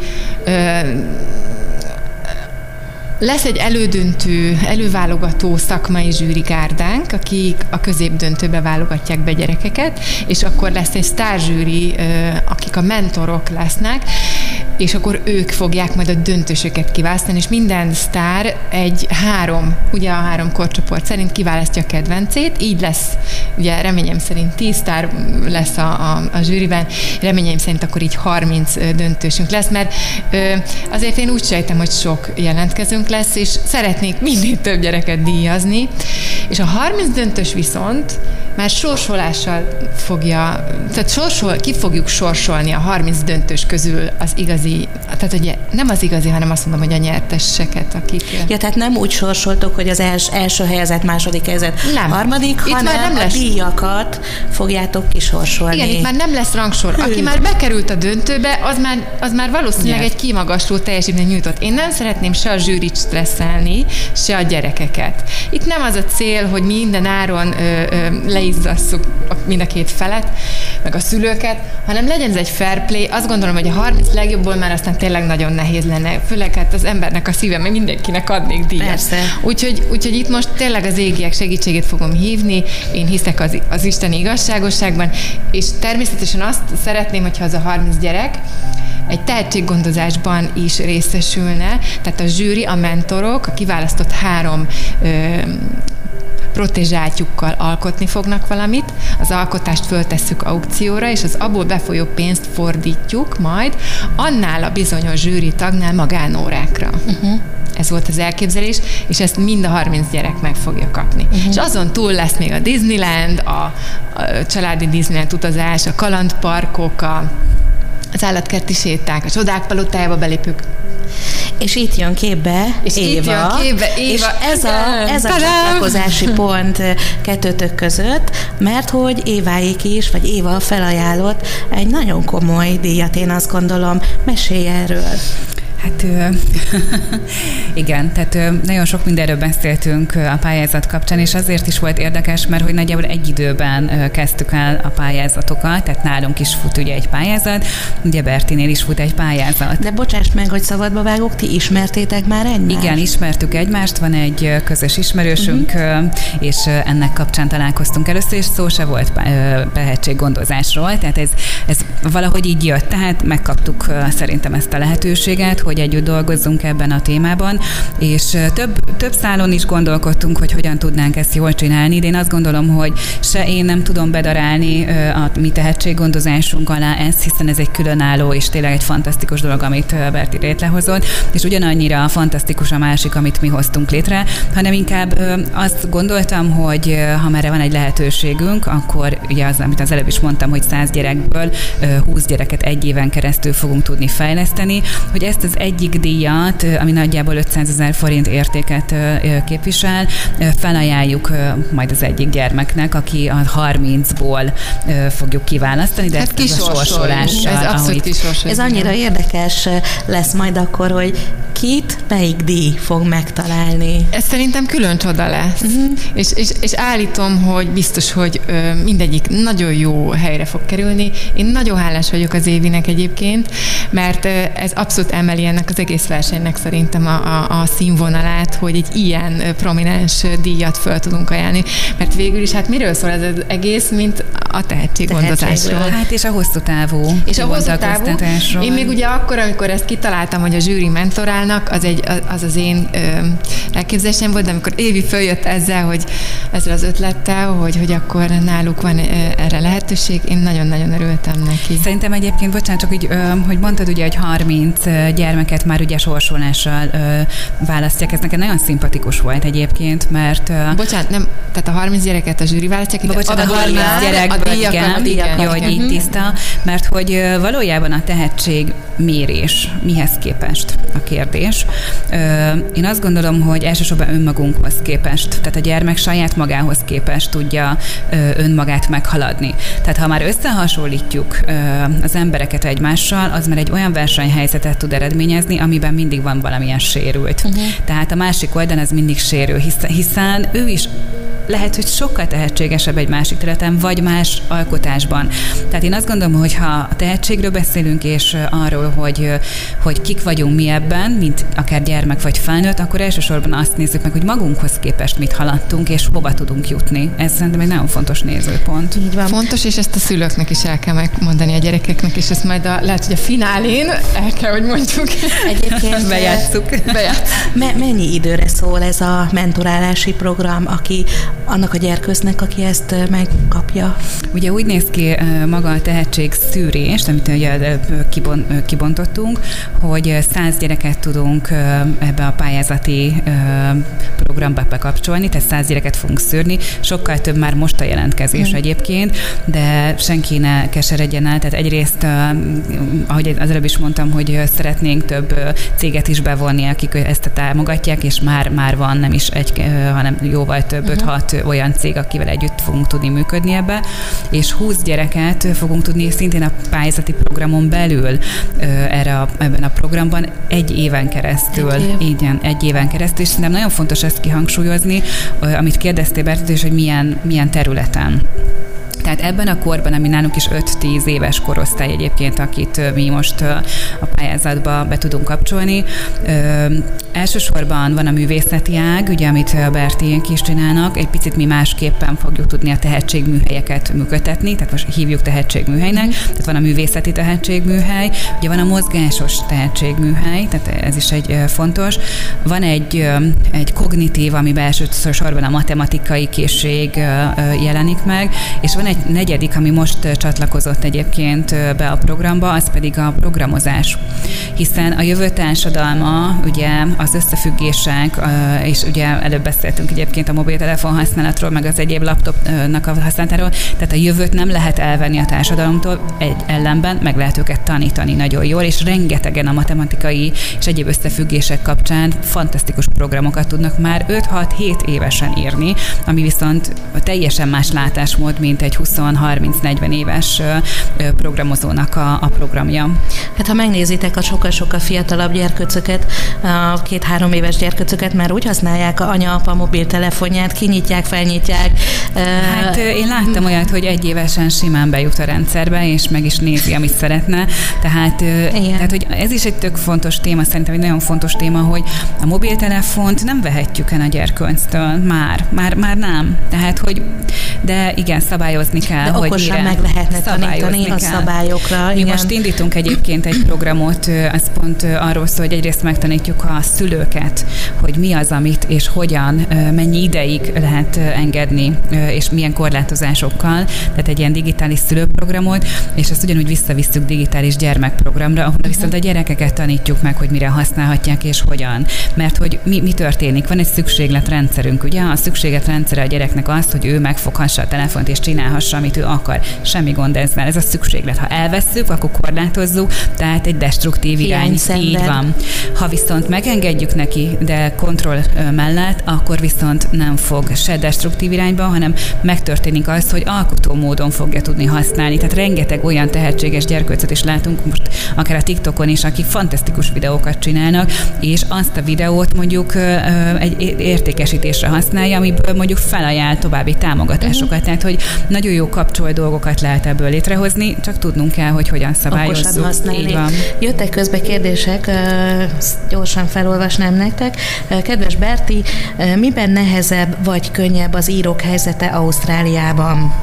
lesz egy elődöntő, előválogató szakmai zsűrigárdánk, akik a középdöntőbe válogatják be gyerekeket, és akkor lesz egy sztárzsűri, akik a mentorok lesznek, és akkor ők fogják majd a döntősöket kiválasztani, és minden sztár egy három, ugye a három korcsoport szerint kiválasztja a kedvencét, így lesz, ugye reményem szerint 10 sztár lesz a, a, a zsűriben, reményeim szerint akkor így 30 döntősünk lesz, mert ö, azért én úgy sejtem, hogy sok jelentkezünk lesz, és szeretnék minél több gyereket díjazni, és a 30 döntős viszont már sorsolással fogja, tehát sorsol, ki fogjuk sorsolni a 30 döntős közül az igazi, tehát ugye nem az igazi, hanem azt mondom, hogy a nyerteseket, akik... Ja, tehát nem úgy sorsoltok, hogy az els, első helyezett, második helyezett, nem. harmadik, itt hanem már nem lesz. a díjakat fogjátok kisorsolni. Igen, itt már nem lesz rangsor. Hű. Aki már bekerült a döntőbe, az már, az már valószínűleg Nyert. egy kimagasló teljesítmény nyújtott. Én nem szeretném se a zsűrit stresszelni, se a gyerekeket. Itt nem az a cél, hogy minden áron ö, ö, leizzasszuk mind a két felet, meg a szülőket, hanem legyen ez egy fair play. Azt gondolom, hogy a 30 legjobból már aztán tényleg nagyon nehéz lenne. Főleg hát az embernek a szíve, meg mindenkinek adnék díjat. Persze. Úgyhogy, úgyhogy itt most tényleg az égiek segítségét fogom hívni. Én hiszek az, az Isten igazságosságban, és természetesen azt szeretném, hogyha az a 30 gyerek egy tehetséggondozásban is részesülne, tehát a zsűri, a mentorok, a kiválasztott három ö, protezsátjukkal alkotni fognak valamit, az alkotást föltesszük aukcióra, és az abból befolyó pénzt fordítjuk majd annál a bizonyos zsűri tagnál magánórákra. Uh-huh. Ez volt az elképzelés, és ezt mind a 30 gyerek meg fogja kapni. Uh-huh. És azon túl lesz még a Disneyland, a, a családi Disneyland utazás, a kalandparkok, a, az állatkerti séták, a csodák palotájába belépők és itt jön képbe és Éva. Itt jön képbe Éva. És ez a, ez a csatlakozási pont kettőtök között, mert hogy Éváik is, vagy Éva felajánlott egy nagyon komoly díjat, én azt gondolom. Mesélj erről. Hát igen, tehát nagyon sok mindenről beszéltünk a pályázat kapcsán, és azért is volt érdekes, mert hogy nagyjából egy időben kezdtük el a pályázatokat, tehát nálunk is fut ugye egy pályázat, ugye Bertinél is fut egy pályázat. De bocsáss meg, hogy szabadba vágok, ti ismertétek már egymást? Igen, ismertük egymást, van egy közös ismerősünk, uh-huh. és ennek kapcsán találkoztunk először, és szó se volt tehetséggondozásról, tehát ez, ez valahogy így jött, tehát megkaptuk szerintem ezt a lehetőséget, hogy együtt dolgozzunk ebben a témában, és több, több szálon is gondolkodtunk, hogy hogyan tudnánk ezt jól csinálni, de én azt gondolom, hogy se én nem tudom bedarálni a mi tehetséggondozásunk alá ezt, hiszen ez egy különálló és tényleg egy fantasztikus dolog, amit Berti létrehozott, és ugyanannyira fantasztikus a másik, amit mi hoztunk létre, hanem inkább azt gondoltam, hogy ha már van egy lehetőségünk, akkor ugye az, amit az előbb is mondtam, hogy 100 gyerekből 20 gyereket egy éven keresztül fogunk tudni fejleszteni, hogy ezt az egyik díjat, ami nagyjából 500 ezer forint értéket képvisel, felajánljuk majd az egyik gyermeknek, aki a 30-ból fogjuk kiválasztani, de hát ez a sorsolással. Ez abszolút Ez annyira érdekes lesz majd akkor, hogy kit melyik díj fog megtalálni. Ez szerintem külön csoda lesz. Uh-huh. És, és, és állítom, hogy biztos, hogy ö, mindegyik nagyon jó helyre fog kerülni. Én nagyon hálás vagyok az Évinek egyébként, mert ö, ez abszolút emeli ennek az egész versenynek szerintem a, a, a színvonalát, hogy egy ilyen prominens díjat föl tudunk ajánlani. Mert végül is hát miről szól ez az egész, mint a tehetséggondozásról. Hát és a hosszú távú És a hosszú távú. Én még ugye akkor, amikor ezt kitaláltam, hogy a zsűri mentorálnak, az egy, az, az én ö, elképzelésem volt, de amikor Évi följött ezzel, hogy ezzel az ötlettel, hogy, hogy akkor náluk van erre lehetőség, én nagyon-nagyon örültem neki. Szerintem egyébként, bocsánat, csak így, hogy mondtad ugye, hogy 30 gyermeket már ugye sorsolással választják, ez nekem nagyon szimpatikus volt egyébként, mert... Bocsánat, nem, tehát a 30 gyereket a zsűri választják, bocsánat, a 30 gyerekből, a díjakat, igen, jó, hogy így tiszta, mert hogy valójában a tehetség mérés mihez képest a kérdés. Én azt gondolom, hogy elsősorban önmagunkhoz képest, tehát a gyermek saját magához képest tudja önmagát meghaladni. Tehát ha már összehasonlítjuk az embereket egymással, az már egy olyan versenyhelyzetet tud eredményezni, amiben mindig van valamilyen sérült. Uh-huh. Tehát a másik oldalon ez mindig sérül, hiszen, hiszen ő is lehet, hogy sokkal tehetségesebb egy másik területen, vagy más alkotásban. Tehát én azt gondolom, hogy ha a tehetségről beszélünk, és arról, hogy, hogy kik vagyunk mi ebben, mint akár gyermek vagy felnőtt, akkor elsősorban azt nézzük meg, hogy magunkhoz képest mit haladtunk, és hova tudunk jutni. Ez szerintem egy nagyon fontos nézőpont. Így van. Fontos, és ezt a szülőknek is el kell megmondani a gyerekeknek, és ezt majd a, lehet, hogy a finálén el kell, hogy mondjuk. Egyébként bejátszuk. Bejátszuk. Me- mennyi időre szól ez a mentorálási program, aki annak a gyerkőznek, aki ezt megkapja? Ugye úgy néz ki maga a tehetség szűrés, amit ugye kibontottunk, hogy száz gyereket tudunk ebbe a pályázati programba bekapcsolni, tehát száz gyereket fogunk szűrni, sokkal több már most a jelentkezés mm. egyébként, de senki ne keseredjen el, tehát egyrészt, ahogy az előbb is mondtam, hogy szeretnénk több céget is bevonni, akik ezt támogatják, és már, már van nem is egy, hanem jóval több, uh-huh. hat olyan cég, akivel együtt fogunk tudni működni ebbe, és 20 gyereket fogunk tudni szintén a pályázati programon belül erre a, ebben a programban egy éven keresztül. Egy év. Igen, egy éven keresztül, és szerintem nagyon fontos ezt kihangsúlyozni, amit kérdeztél Bertut, és hogy milyen, milyen területen. Tehát ebben a korban, ami nálunk is 5-10 éves korosztály egyébként, akit mi most a pályázatba be tudunk kapcsolni, Elsősorban van a művészeti ág, ugye, amit Berti is csinálnak, egy picit mi másképpen fogjuk tudni a tehetségműhelyeket működtetni, tehát most hívjuk tehetségműhelynek, tehát van a művészeti tehetségműhely, ugye van a mozgásos tehetségműhely, tehát ez is egy fontos. Van egy, egy kognitív, amiben elsősorban a matematikai készség jelenik meg, és van egy negyedik, ami most csatlakozott egyébként be a programba, az pedig a programozás. Hiszen a jövő társadalma, ugye az összefüggések, és ugye előbb beszéltünk egyébként a mobiltelefon használatról, meg az egyéb laptopnak a használatáról, tehát a jövőt nem lehet elvenni a társadalomtól, egy ellenben meg lehet őket tanítani nagyon jól, és rengetegen a matematikai és egyéb összefüggések kapcsán fantasztikus programokat tudnak már 5-6-7 évesen írni, ami viszont teljesen más látásmód, mint egy 20-30-40 éves programozónak a, a programja. Hát ha megnézitek a sokkal-sokkal fiatalabb gyerkőcöket, a két-három éves gyerkőcöket már úgy használják a anya-apa mobiltelefonját, kinyitják, felnyitják. Hát én láttam olyat, hogy egy évesen simán bejut a rendszerbe, és meg is nézi, amit szeretne. Tehát, Igen. tehát hogy ez is egy tök fontos téma, szerintem egy nagyon fontos téma, hogy a mobiltelefont nem vehetjük el a gyerkőnctől. Már, már, már nem. Tehát, hogy de igen, szabályozni kell, de hogy mire meg lehetne tanítani kell. a szabályokra. Mi igen. most indítunk egyébként egy programot, az pont arról szól, hogy egyrészt megtanítjuk a szülőket, hogy mi az, amit és hogyan, mennyi ideig lehet engedni, és milyen korlátozásokkal, tehát egy ilyen digitális szülőprogramot, és ezt ugyanúgy visszavisszük digitális gyermekprogramra, ahol viszont a gyerekeket tanítjuk meg, hogy mire használhatják és hogyan. Mert hogy mi, mi történik? Van egy szükségletrendszerünk, ugye? A szükségletrendszere a gyereknek az, hogy ő megfoghassa a telefont és csinálhassa, amit ő akar. Semmi gond ezzel, ez a szükséglet. Ha elvesszük, akkor korlátozzuk, tehát egy destruktív irány. Így van. Ha viszont megengedjük neki, de kontroll mellett, akkor viszont nem fog se destruktív irányba, hanem megtörténik az, hogy alkotó módon fogja tudni használni. Tehát rengeteg olyan tehetséges gyerkőcöt is látunk most akár a TikTokon is, akik fantasztikus videókat csinálnak, és azt a videót mondjuk egy értékesítésre használja, amiből mondjuk felajánl további támogatásokat. Uh-huh. Tehát, hogy nagyon jó kapcsol dolgokat lehet ebből létrehozni, csak tudnunk kell, hogy hogyan szabályozzuk. Így van. Jöttek közbe kérdések, gyorsan felolvasnám nektek. Kedves Berti, miben nehezebb vagy könnyebb az írók helyzete Ausztráliában?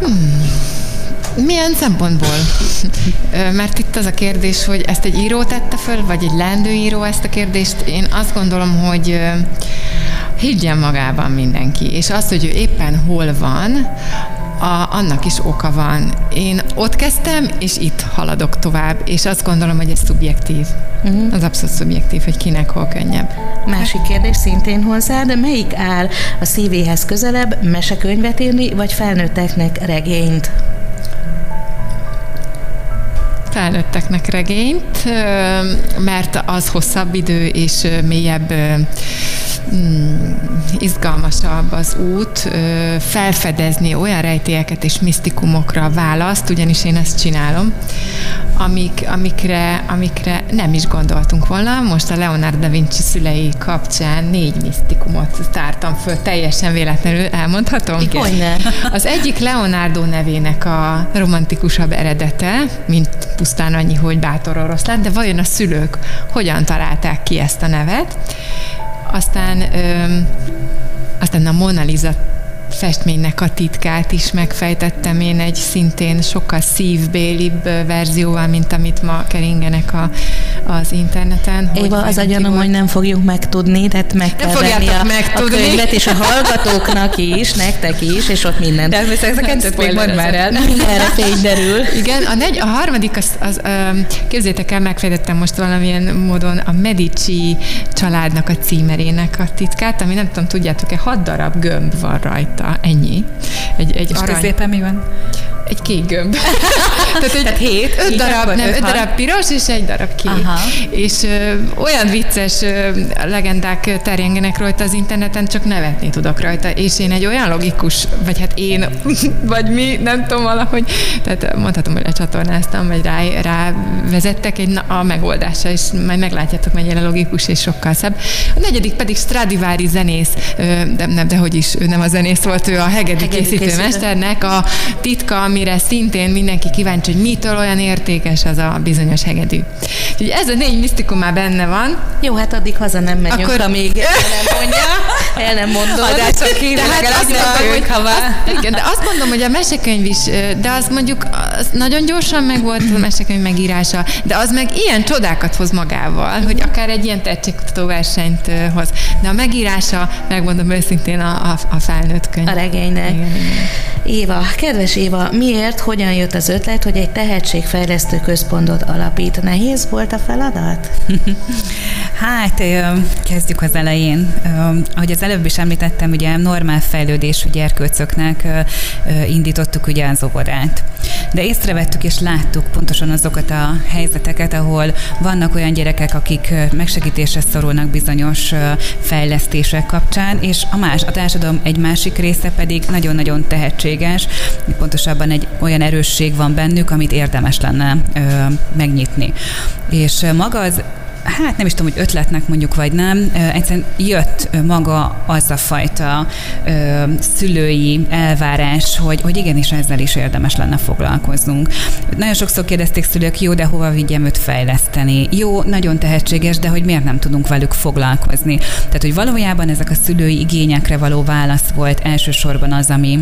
Hmm. Milyen szempontból? Mert itt az a kérdés, hogy ezt egy író tette föl, vagy egy lendő író ezt a kérdést. Én azt gondolom, hogy higgyen magában mindenki, és az, hogy ő éppen hol van, a, annak is oka van. Én ott kezdtem, és itt haladok tovább, és azt gondolom, hogy ez szubjektív. Uh-huh. Az abszolút szubjektív, hogy kinek hol könnyebb. Másik kérdés szintén hozzád, melyik áll a szívéhez közelebb, mesekönyvet írni, vagy felnőtteknek regényt? felnőtteknek regényt, mert az hosszabb idő és mélyebb izgalmasabb az út felfedezni olyan rejtélyeket és misztikumokra választ, ugyanis én ezt csinálom, amik, amikre, amikre nem is gondoltunk volna. Most a Leonardo da Vinci szülei kapcsán négy misztikumot tártam föl, teljesen véletlenül elmondhatom? Igen. Az egyik Leonardo nevének a romantikusabb eredete, mint pusztán annyi, hogy bátor oroszlán, de vajon a szülők hogyan találták ki ezt a nevet? Aztán, ö, aztán a Mona Lisa festménynek a titkát is megfejtettem én egy szintén sokkal szívbélibb verzióval, mint amit ma keringenek a, az interneten. Éva, az a gyanom, hogy nem fogjuk megtudni, tehát meg kell venni a, megtudni. a könyvet, és a hallgatóknak is, nektek is, és ott minden. De ez a kettőt még mond már el. Mindenre fény derül. Igen, a, negy, a harmadik, az, az, képzétek el, megfejtettem most valamilyen módon a Medici családnak a címerének a titkát, ami nem tudom, tudjátok-e, hat darab gömb van rajta rajta, ennyi. Egy, egy És arany... középen mi van? Egy kék gömb. Tehát, egy, Tehát hét? Öt darab, nem, öt darab piros és egy darab kék. Aha. És ö, olyan vicces ö, legendák terjengenek rajta az interneten, csak nevetni tudok rajta. És én egy olyan logikus, vagy hát én, vagy mi, nem tudom valahogy, tehát mondhatom, hogy lecsatornáztam, vagy rá, rá vezettek egy, a megoldása, és majd meglátjátok, mennyire logikus és sokkal szebb. A negyedik pedig Stradivari zenész, de, nem, de hogy is, ő nem a zenész volt, ő a hegedű, hegedű készítőmesternek a titka, amire szintén mindenki kíváncsi hogy mitől olyan értékes az a bizonyos hegedű. Úgyhogy ez a négy misztikum már benne van. Jó, hát addig haza nem megyünk, Akkor... amíg el nem mondja, el nem mondod. Adások kívül legalább hogy, ha azt, igen, de azt mondom, hogy a mesekönyv is, de az mondjuk az nagyon gyorsan meg volt a mesekönyv megírása, de az meg ilyen csodákat hoz magával, hogy akár egy ilyen tehetségkutató versenyt hoz. De a megírása, megmondom őszintén, a, a, a felnőtt könyv. A regénynek. Igen, igen. Éva, kedves Éva, miért, hogyan jött az ötlet, hogy egy tehetségfejlesztő központot alapít? Nehéz volt a feladat? hát, kezdjük az elején. Ahogy az előbb is említettem, ugye normál fejlődésű gyerkőcöknek indítottuk ugye az óvodát. De észrevettük és láttuk pontosan azokat a helyzeteket, ahol vannak olyan gyerekek, akik megsegítésre szorulnak bizonyos fejlesztések kapcsán, és a, más, a társadalom egy másik része pedig nagyon-nagyon tehetséges, pontosabban egy olyan erősség van bennük, amit érdemes lenne ö, megnyitni. És maga az hát nem is tudom, hogy ötletnek mondjuk, vagy nem, egyszerűen jött maga az a fajta ö, szülői elvárás, hogy, hogy igenis ezzel is érdemes lenne foglalkoznunk. Nagyon sokszor kérdezték szülők, jó, de hova vigyem őt fejleszteni? Jó, nagyon tehetséges, de hogy miért nem tudunk velük foglalkozni? Tehát, hogy valójában ezek a szülői igényekre való válasz volt elsősorban az, ami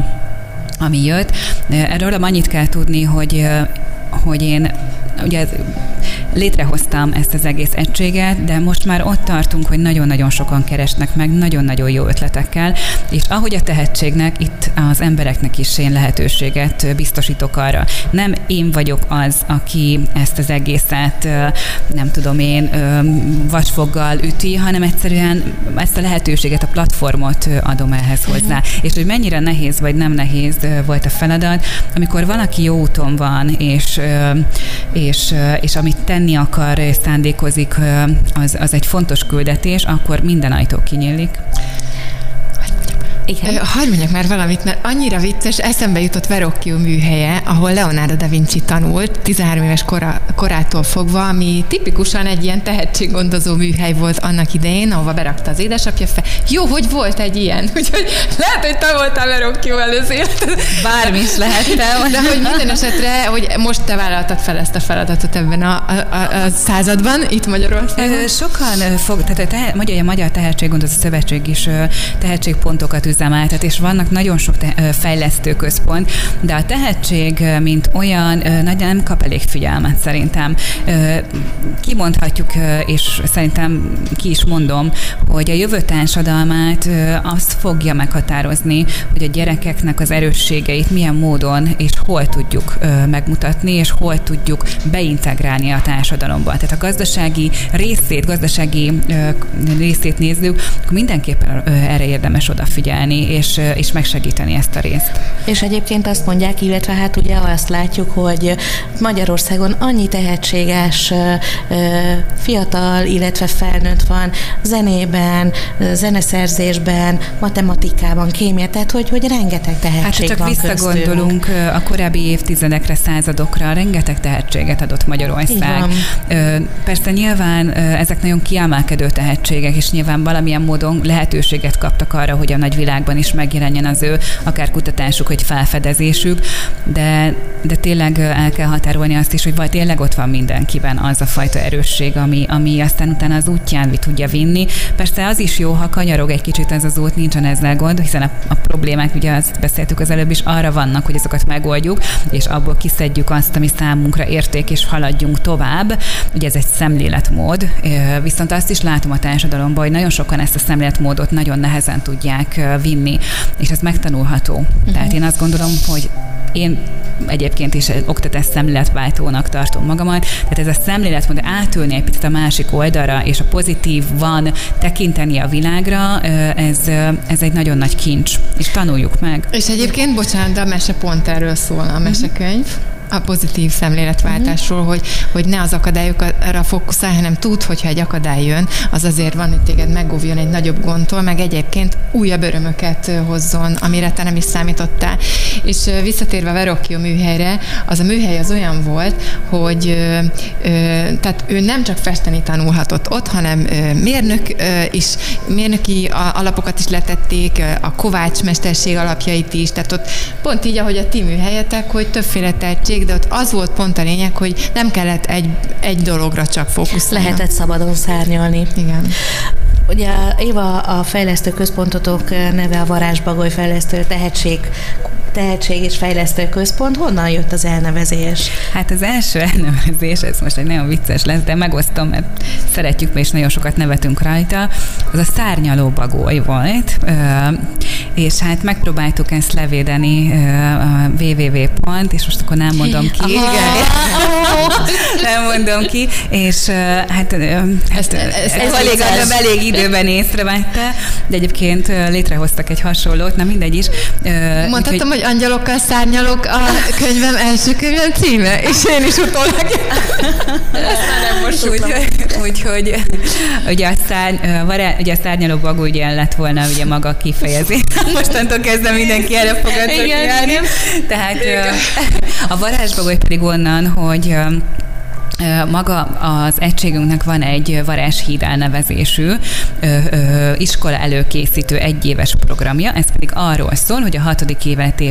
ami jött. Erről annyit kell tudni, hogy hogy én ugye létrehoztam ezt az egész egységet, de most már ott tartunk, hogy nagyon-nagyon sokan keresnek meg, nagyon-nagyon jó ötletekkel, és ahogy a tehetségnek, itt az embereknek is én lehetőséget biztosítok arra. Nem én vagyok az, aki ezt az egészet, nem tudom én, vasfoggal üti, hanem egyszerűen ezt a lehetőséget, a platformot adom ehhez hozzá. Uh-huh. És hogy mennyire nehéz vagy nem nehéz volt a feladat, amikor valaki jó úton van, és, és, és amit tenni akar, szándékozik, az, az egy fontos küldetés, akkor minden ajtó kinyílik. Igen. Hagyj mondjak már valamit, mert annyira vicces, eszembe jutott Verrocchio műhelye, ahol Leonardo da Vinci tanult, 13 éves kora, korától fogva, ami tipikusan egy ilyen tehetséggondozó műhely volt annak idején, ahova berakta az édesapja fel. Jó, hogy volt egy ilyen, úgyhogy lehet, hogy te voltál Verrocchio előző Bármi is lehet, de hogy minden esetre, hogy most te vállaltad fel ezt a feladatot ebben a, a, a, a században, itt Magyarországon. Sokan fog, tehát a, tehe, magyar, a Magyar Tehetséggondozó Szövetség is tehetségpontokat üzemeltet, és vannak nagyon sok te- fejlesztő központ, de a tehetség, mint olyan, nagy nem kap elég figyelmet szerintem. Kimondhatjuk, és szerintem ki is mondom, hogy a jövő társadalmát azt fogja meghatározni, hogy a gyerekeknek az erősségeit milyen módon és hol tudjuk megmutatni, és hol tudjuk beintegrálni a társadalomba. Tehát a gazdasági részét, gazdasági részét nézzük, akkor mindenképpen erre érdemes odafigyelni segíteni, és, és megsegíteni ezt a részt. És egyébként azt mondják, illetve hát ugye azt látjuk, hogy Magyarországon annyi tehetséges fiatal, illetve felnőtt van zenében, zeneszerzésben, matematikában, kémia, tehát hogy, hogy rengeteg tehetség hát, csak van visszagondolunk köztünk. a korábbi évtizedekre, századokra, rengeteg tehetséget adott Magyarország. Persze nyilván ezek nagyon kiemelkedő tehetségek, és nyilván valamilyen módon lehetőséget kaptak arra, hogy a nagyvilág világban is megjelenjen az ő akár kutatásuk, hogy felfedezésük, de, de tényleg el kell határolni azt is, hogy vagy tényleg ott van mindenkiben az a fajta erősség, ami, ami aztán utána az útján vi tudja vinni. Persze az is jó, ha kanyarog egy kicsit ez az út, nincsen ezzel gond, hiszen a, a problémák, ugye azt beszéltük az előbb is, arra vannak, hogy azokat megoldjuk, és abból kiszedjük azt, ami számunkra érték, és haladjunk tovább. Ugye ez egy szemléletmód, viszont azt is látom a társadalomban, hogy nagyon sokan ezt a szemléletmódot nagyon nehezen tudják vinni, és ez megtanulható. Uh-huh. Tehát én azt gondolom, hogy én egyébként is oktatás szemléletváltónak tartom magamat, tehát ez a szemléletmód átülni egy picit a másik oldalra, és a pozitív van tekinteni a világra, ez, ez egy nagyon nagy kincs, és tanuljuk meg. És egyébként, bocsánat, de a mese pont erről szól a mesekönyv. Uh-huh a pozitív szemléletváltásról, mm-hmm. hogy, hogy ne az akadályokra fókuszálj, hanem tud, hogyha egy akadály jön, az azért van, hogy téged megóvjon egy nagyobb gondtól, meg egyébként újabb örömöket hozzon, amire te nem is számítottál. És visszatérve Verocchio műhelyre, az a műhely az olyan volt, hogy tehát ő nem csak festeni tanulhatott ott, hanem mérnök is, mérnöki alapokat is letették, a kovács mesterség alapjait is, tehát ott pont így, ahogy a ti műhelyetek, hogy többféle tehetség tehetség, de ott az volt pont a lényeg, hogy nem kellett egy, egy dologra csak fókuszálni. Lehetett szabadon szárnyalni. Igen. Ugye Éva a fejlesztő központotok neve a Varázsbagoly Fejlesztő Tehetség Tehetség és Fejlesztő Központ. Honnan jött az elnevezés? Hát az első elnevezés, ez most egy nagyon vicces lesz, de megosztom, mert szeretjük és nagyon sokat nevetünk rajta, az a szárnyaló bagoly volt, és hát megpróbáltuk ezt levédeni a www. pont, és most akkor nem mondom ki. Igen. nem mondom ki, és hát, hát ez, ez, ez elég, elég időben észrevette, de egyébként létrehoztak egy hasonlót, nem mindegy is. Mondhatom, hogy angyalokkal szárnyalok a könyvem első könyvem címe, és én is utólag. Úgyhogy úgy, hogy, ugye a, szárny, ugye a szárnyaló bag ugye lett volna ugye maga kifejezés. Mostantól kezdve mindenki erre fog Tehát Igen. a varázsbagoly pedig onnan, hogy maga az egységünknek van egy Varázshíd elnevezésű iskola előkészítő egyéves programja, ez pedig arról szól, hogy a hatodik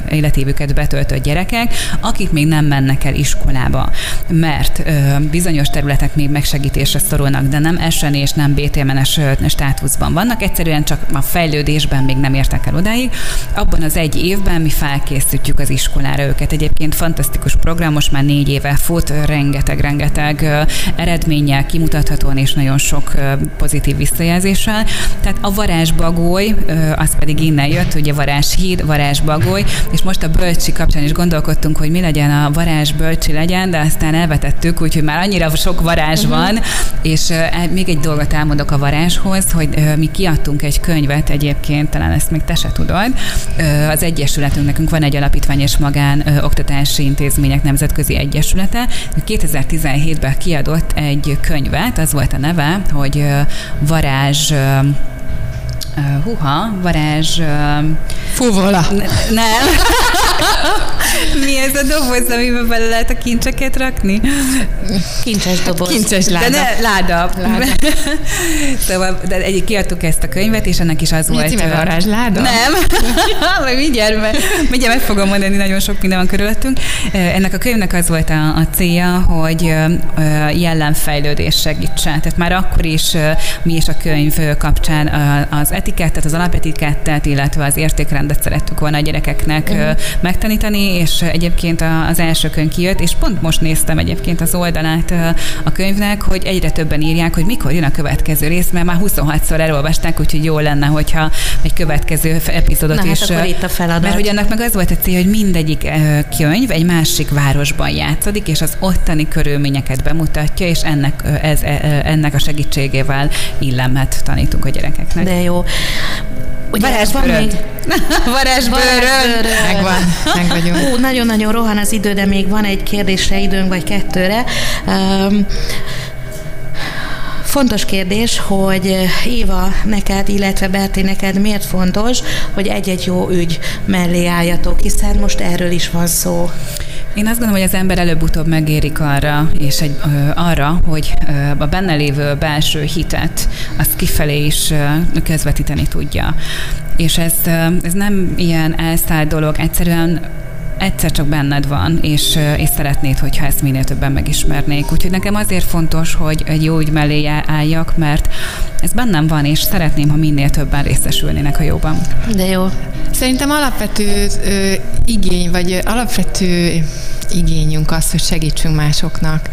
életévüket betöltött gyerekek, akik még nem mennek el iskolába, mert bizonyos területek még megsegítésre szorulnak, de nem SN és nem BTMN-es státuszban vannak, egyszerűen csak a fejlődésben még nem értek el odáig. Abban az egy évben mi felkészítjük az iskolára őket. Egyébként fantasztikus program, most már négy éve fut, rengeteg, rengeteg eredménnyel kimutathatóan és nagyon sok pozitív visszajelzéssel. Tehát a varázsbagoly, az pedig innen jött, ugye varázshíd, varázsbagoly, és most a bölcsi kapcsán is gondolkodtunk, hogy mi legyen a varázs bölcsi legyen, de aztán elvetettük, úgyhogy már annyira sok varázs uh-huh. van, és e, még egy dolgot elmondok a varázshoz, hogy mi kiadtunk egy könyvet egyébként, talán ezt még te se tudod, az Egyesületünk, nekünk van egy alapítvány és magán oktatási intézmények nemzetközi egyesülete, 2017 2017-ben kiadott egy könyvet, az volt a neve, hogy Varázs huha, varázs... Fúvola. N- nem. Mi ez a doboz, amiben bele lehet a kincseket rakni? Kincses doboz. Kincses láda. De ne, láda. láda. szóval de egy, kiadtuk ezt a könyvet, és ennek is az Mi volt... Mi varázs láda? Nem. Majd mindjárt, mindjárt meg fogom mondani, nagyon sok minden van körülöttünk. Ennek a könyvnek az volt a, a célja, hogy jellemfejlődés segítsen. Tehát már akkor is mi is a könyv kapcsán az etikettet, az alapetikettet, illetve az értékrendet szerettük volna a gyerekeknek uh-huh. Megtanítani, és egyébként az első könyv kijött, és pont most néztem egyébként az oldalát a könyvnek, hogy egyre többen írják, hogy mikor jön a következő rész, mert már 26-szor elolvasták, úgyhogy jó lenne, hogyha egy következő epizódot Na, is. Hát akkor itt a feladat. Mert hogy annak meg az volt a cél, hogy mindegyik könyv egy másik városban játszódik, és az ottani körülményeket bemutatja, és ennek, ez, e, ennek a segítségével illemet tanítunk a gyerekeknek. De jó. Ugye Varázsbőröd. Még... Varázsbőröd. Megvan, meg vagyunk. Ú, nagyon-nagyon rohan az idő, de még van egy kérdésre időnk, vagy kettőre. Um, Fontos kérdés, hogy Éva, neked, illetve Berti, neked miért fontos, hogy egy-egy jó ügy mellé álljatok, hiszen most erről is van szó. Én azt gondolom, hogy az ember előbb-utóbb megérik arra, és egy, ö, arra, hogy ö, a benne lévő belső hitet azt kifelé is ö, közvetíteni tudja. És ez, ö, ez nem ilyen elszállt dolog, egyszerűen egyszer csak benned van, és, és szeretnéd, hogyha ezt minél többen megismernék. Úgyhogy nekem azért fontos, hogy egy jó ügy mellé álljak, mert ez bennem van, és szeretném, ha minél többen részesülnének a jóban. De jó. Szerintem alapvető ö, igény, vagy alapvető igényünk az, hogy segítsünk másoknak.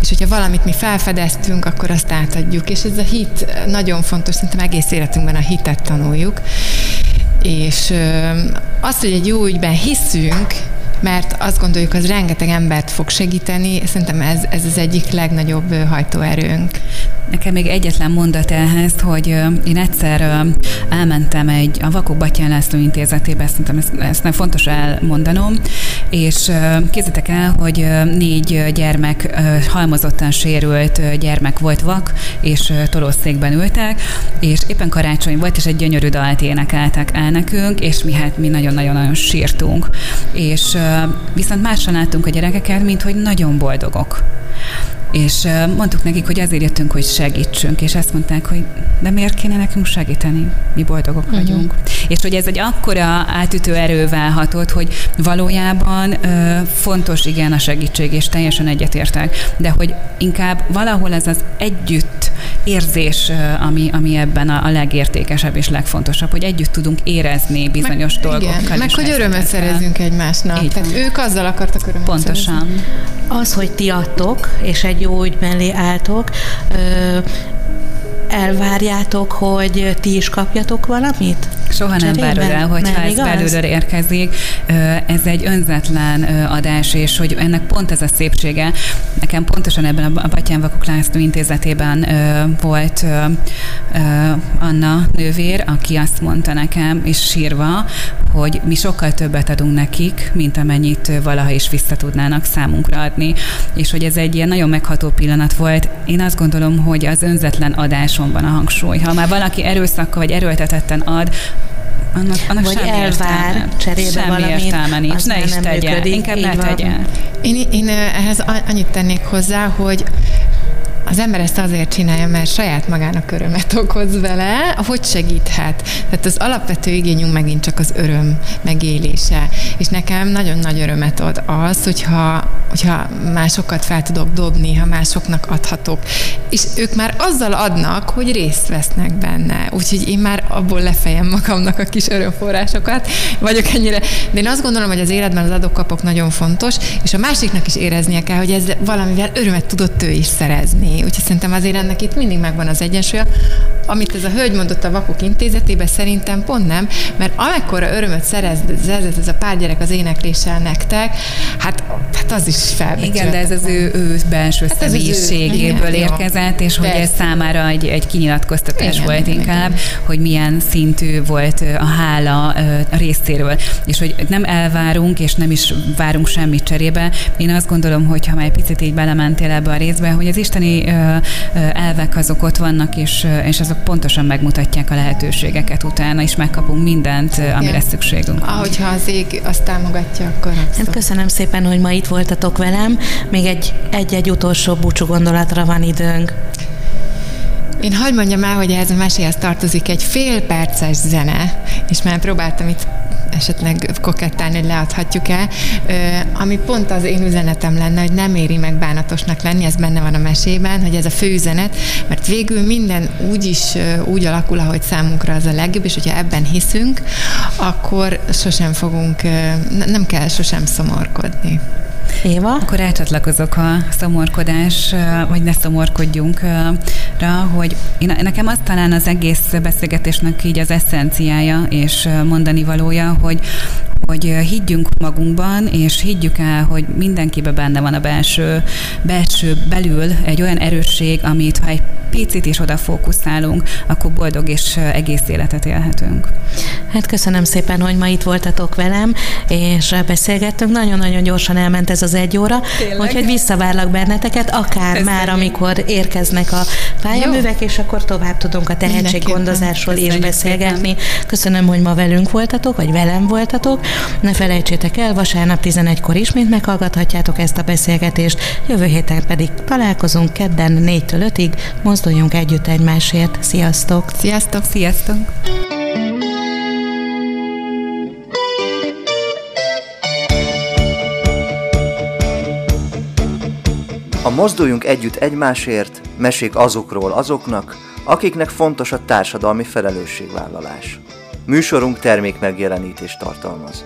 És hogyha valamit mi felfedeztünk, akkor azt átadjuk. És ez a hit nagyon fontos, szerintem egész életünkben a hitet tanuljuk. És azt, hogy egy jó ügyben hiszünk, mert azt gondoljuk, az rengeteg embert fog segíteni, szerintem ez, ez az egyik legnagyobb hajtóerőnk. Nekem még egyetlen mondat ehhez, hogy én egyszer elmentem egy a Vakok Batyán László intézetébe, szerintem ezt, ezt nem fontos elmondanom, és képzeljétek el, hogy négy gyermek, halmozottan sérült gyermek volt vak, és tolószékben ültek, és éppen karácsony volt, és egy gyönyörű dalt énekeltek el nekünk, és mi hát mi nagyon-nagyon-nagyon sírtunk. És viszont máson láttunk a gyerekeket, mint hogy nagyon boldogok És mondtuk nekik, hogy azért jöttünk, hogy segítsünk, és azt mondták, hogy de miért kéne nekünk segíteni? Mi boldogok uh-huh. vagyunk. És hogy ez egy akkora átütő erővel hatott, hogy valójában ö, fontos igen a segítség, és teljesen egyetértek, de hogy inkább valahol ez az együtt érzés, ami, ami ebben a, a legértékesebb és legfontosabb, hogy együtt tudunk érezni bizonyos meg, dolgokkal. Igen, meg hogy örömet szerezünk egymásnak. Így Tehát ők azzal akartak örömet Pontosan. Szerezni. Az, hogy ti adtok, és egy jó ügy mellé álltok, ö, elvárjátok, hogy ti is kapjatok valamit? Soha nem várod el, hogyha ez belülről érkezik. Ez egy önzetlen adás, és hogy ennek pont ez a szépsége. Nekem pontosan ebben a Batyán Vakok László intézetében volt Anna nővér, aki azt mondta nekem, és sírva, hogy mi sokkal többet adunk nekik, mint amennyit valaha is vissza tudnának számunkra adni. És hogy ez egy ilyen nagyon megható pillanat volt. Én azt gondolom, hogy az önzetlen adáson van a hangsúly. Ha már valaki erőszakkal vagy erőltetetten ad, annak, annak vagy elvár értelme. cserébe semmi valamit, értelme nincs, ne is tegye, inkább ne tegye. Én, én ehhez annyit tennék hozzá, hogy az ember ezt azért csinálja, mert saját magának örömet okoz vele, hogy segíthet. Tehát az alapvető igényünk megint csak az öröm megélése. És nekem nagyon nagy örömet ad az, hogyha, hogyha másokat fel tudok dobni, ha másoknak adhatok. És ők már azzal adnak, hogy részt vesznek benne. Úgyhogy én már abból lefejem magamnak a kis örömforrásokat, vagyok ennyire. De én azt gondolom, hogy az életben az adok-kapok nagyon fontos, és a másiknak is éreznie kell, hogy ez valamivel örömet tudott ő is szerezni Úgyhogy szerintem azért ennek itt mindig megvan az egyensúlya. Amit ez a hölgy mondott a Vakok intézetében, szerintem pont nem, mert amekkora örömöt szerezett ez a pár gyerek az énekléssel nektek, hát, hát az is felbecsült. Igen, de ez az ő, ő belső hát személyiségéből érkezett, és hogy ez számára egy, egy kinyilatkoztatás igen, volt igen, inkább, igen. hogy milyen szintű volt a hála a részéről. És hogy nem elvárunk, és nem is várunk semmit cserébe. Én azt gondolom, hogy ha már egy picit így belementél ebbe a részbe, hogy az isteni elvek azok ott vannak, és, és azok pontosan megmutatják a lehetőségeket utána, és megkapunk mindent, amire szükségünk van. Ahogyha az ég azt támogatja, akkor Hát köszönöm szépen, hogy ma itt voltatok velem. Még egy, egy-egy utolsó búcsú gondolatra van időnk. Én hagyd mondjam el, hogy ehhez a meséhez tartozik egy fél perces zene, és már próbáltam itt esetleg kokettálni, hogy leadhatjuk el, ami pont az én üzenetem lenne, hogy nem éri meg bánatosnak lenni, ez benne van a mesében, hogy ez a fő üzenet, mert végül minden úgy is úgy alakul, ahogy számunkra az a legjobb, és hogyha ebben hiszünk, akkor sosem fogunk, nem kell sosem szomorkodni. Éva? Akkor elcsatlakozok a szomorkodás, vagy ne szomorkodjunk rá, hogy én, nekem az talán az egész beszélgetésnek így az eszenciája és mondani valója, hogy hogy higgyünk magunkban, és higgyük el, hogy mindenkiben benne van a belső, belső belül egy olyan erősség, amit ha egy picit is oda fókuszálunk, akkor boldog és egész életet élhetünk. Hát köszönöm szépen, hogy ma itt voltatok velem, és beszélgettünk. Nagyon-nagyon gyorsan elment ez az egy óra, Tényleg? úgyhogy visszavárlak benneteket, akár Köszönjük. már, amikor érkeznek a pályaművek, és akkor tovább tudunk a tehetséggondozásról is beszélgetni. Szépen. Köszönöm, hogy ma velünk voltatok, vagy velem voltatok. Ne felejtsétek el, vasárnap 11-kor ismét meghallgathatjátok ezt a beszélgetést, jövő héten pedig találkozunk kedden 4-től 5-ig, mozduljunk együtt egymásért. Sziasztok! Sziasztok! Sziasztok! A Mozduljunk Együtt Egymásért mesék azokról azoknak, akiknek fontos a társadalmi felelősségvállalás. Műsorunk termék megjelenítést tartalmaz.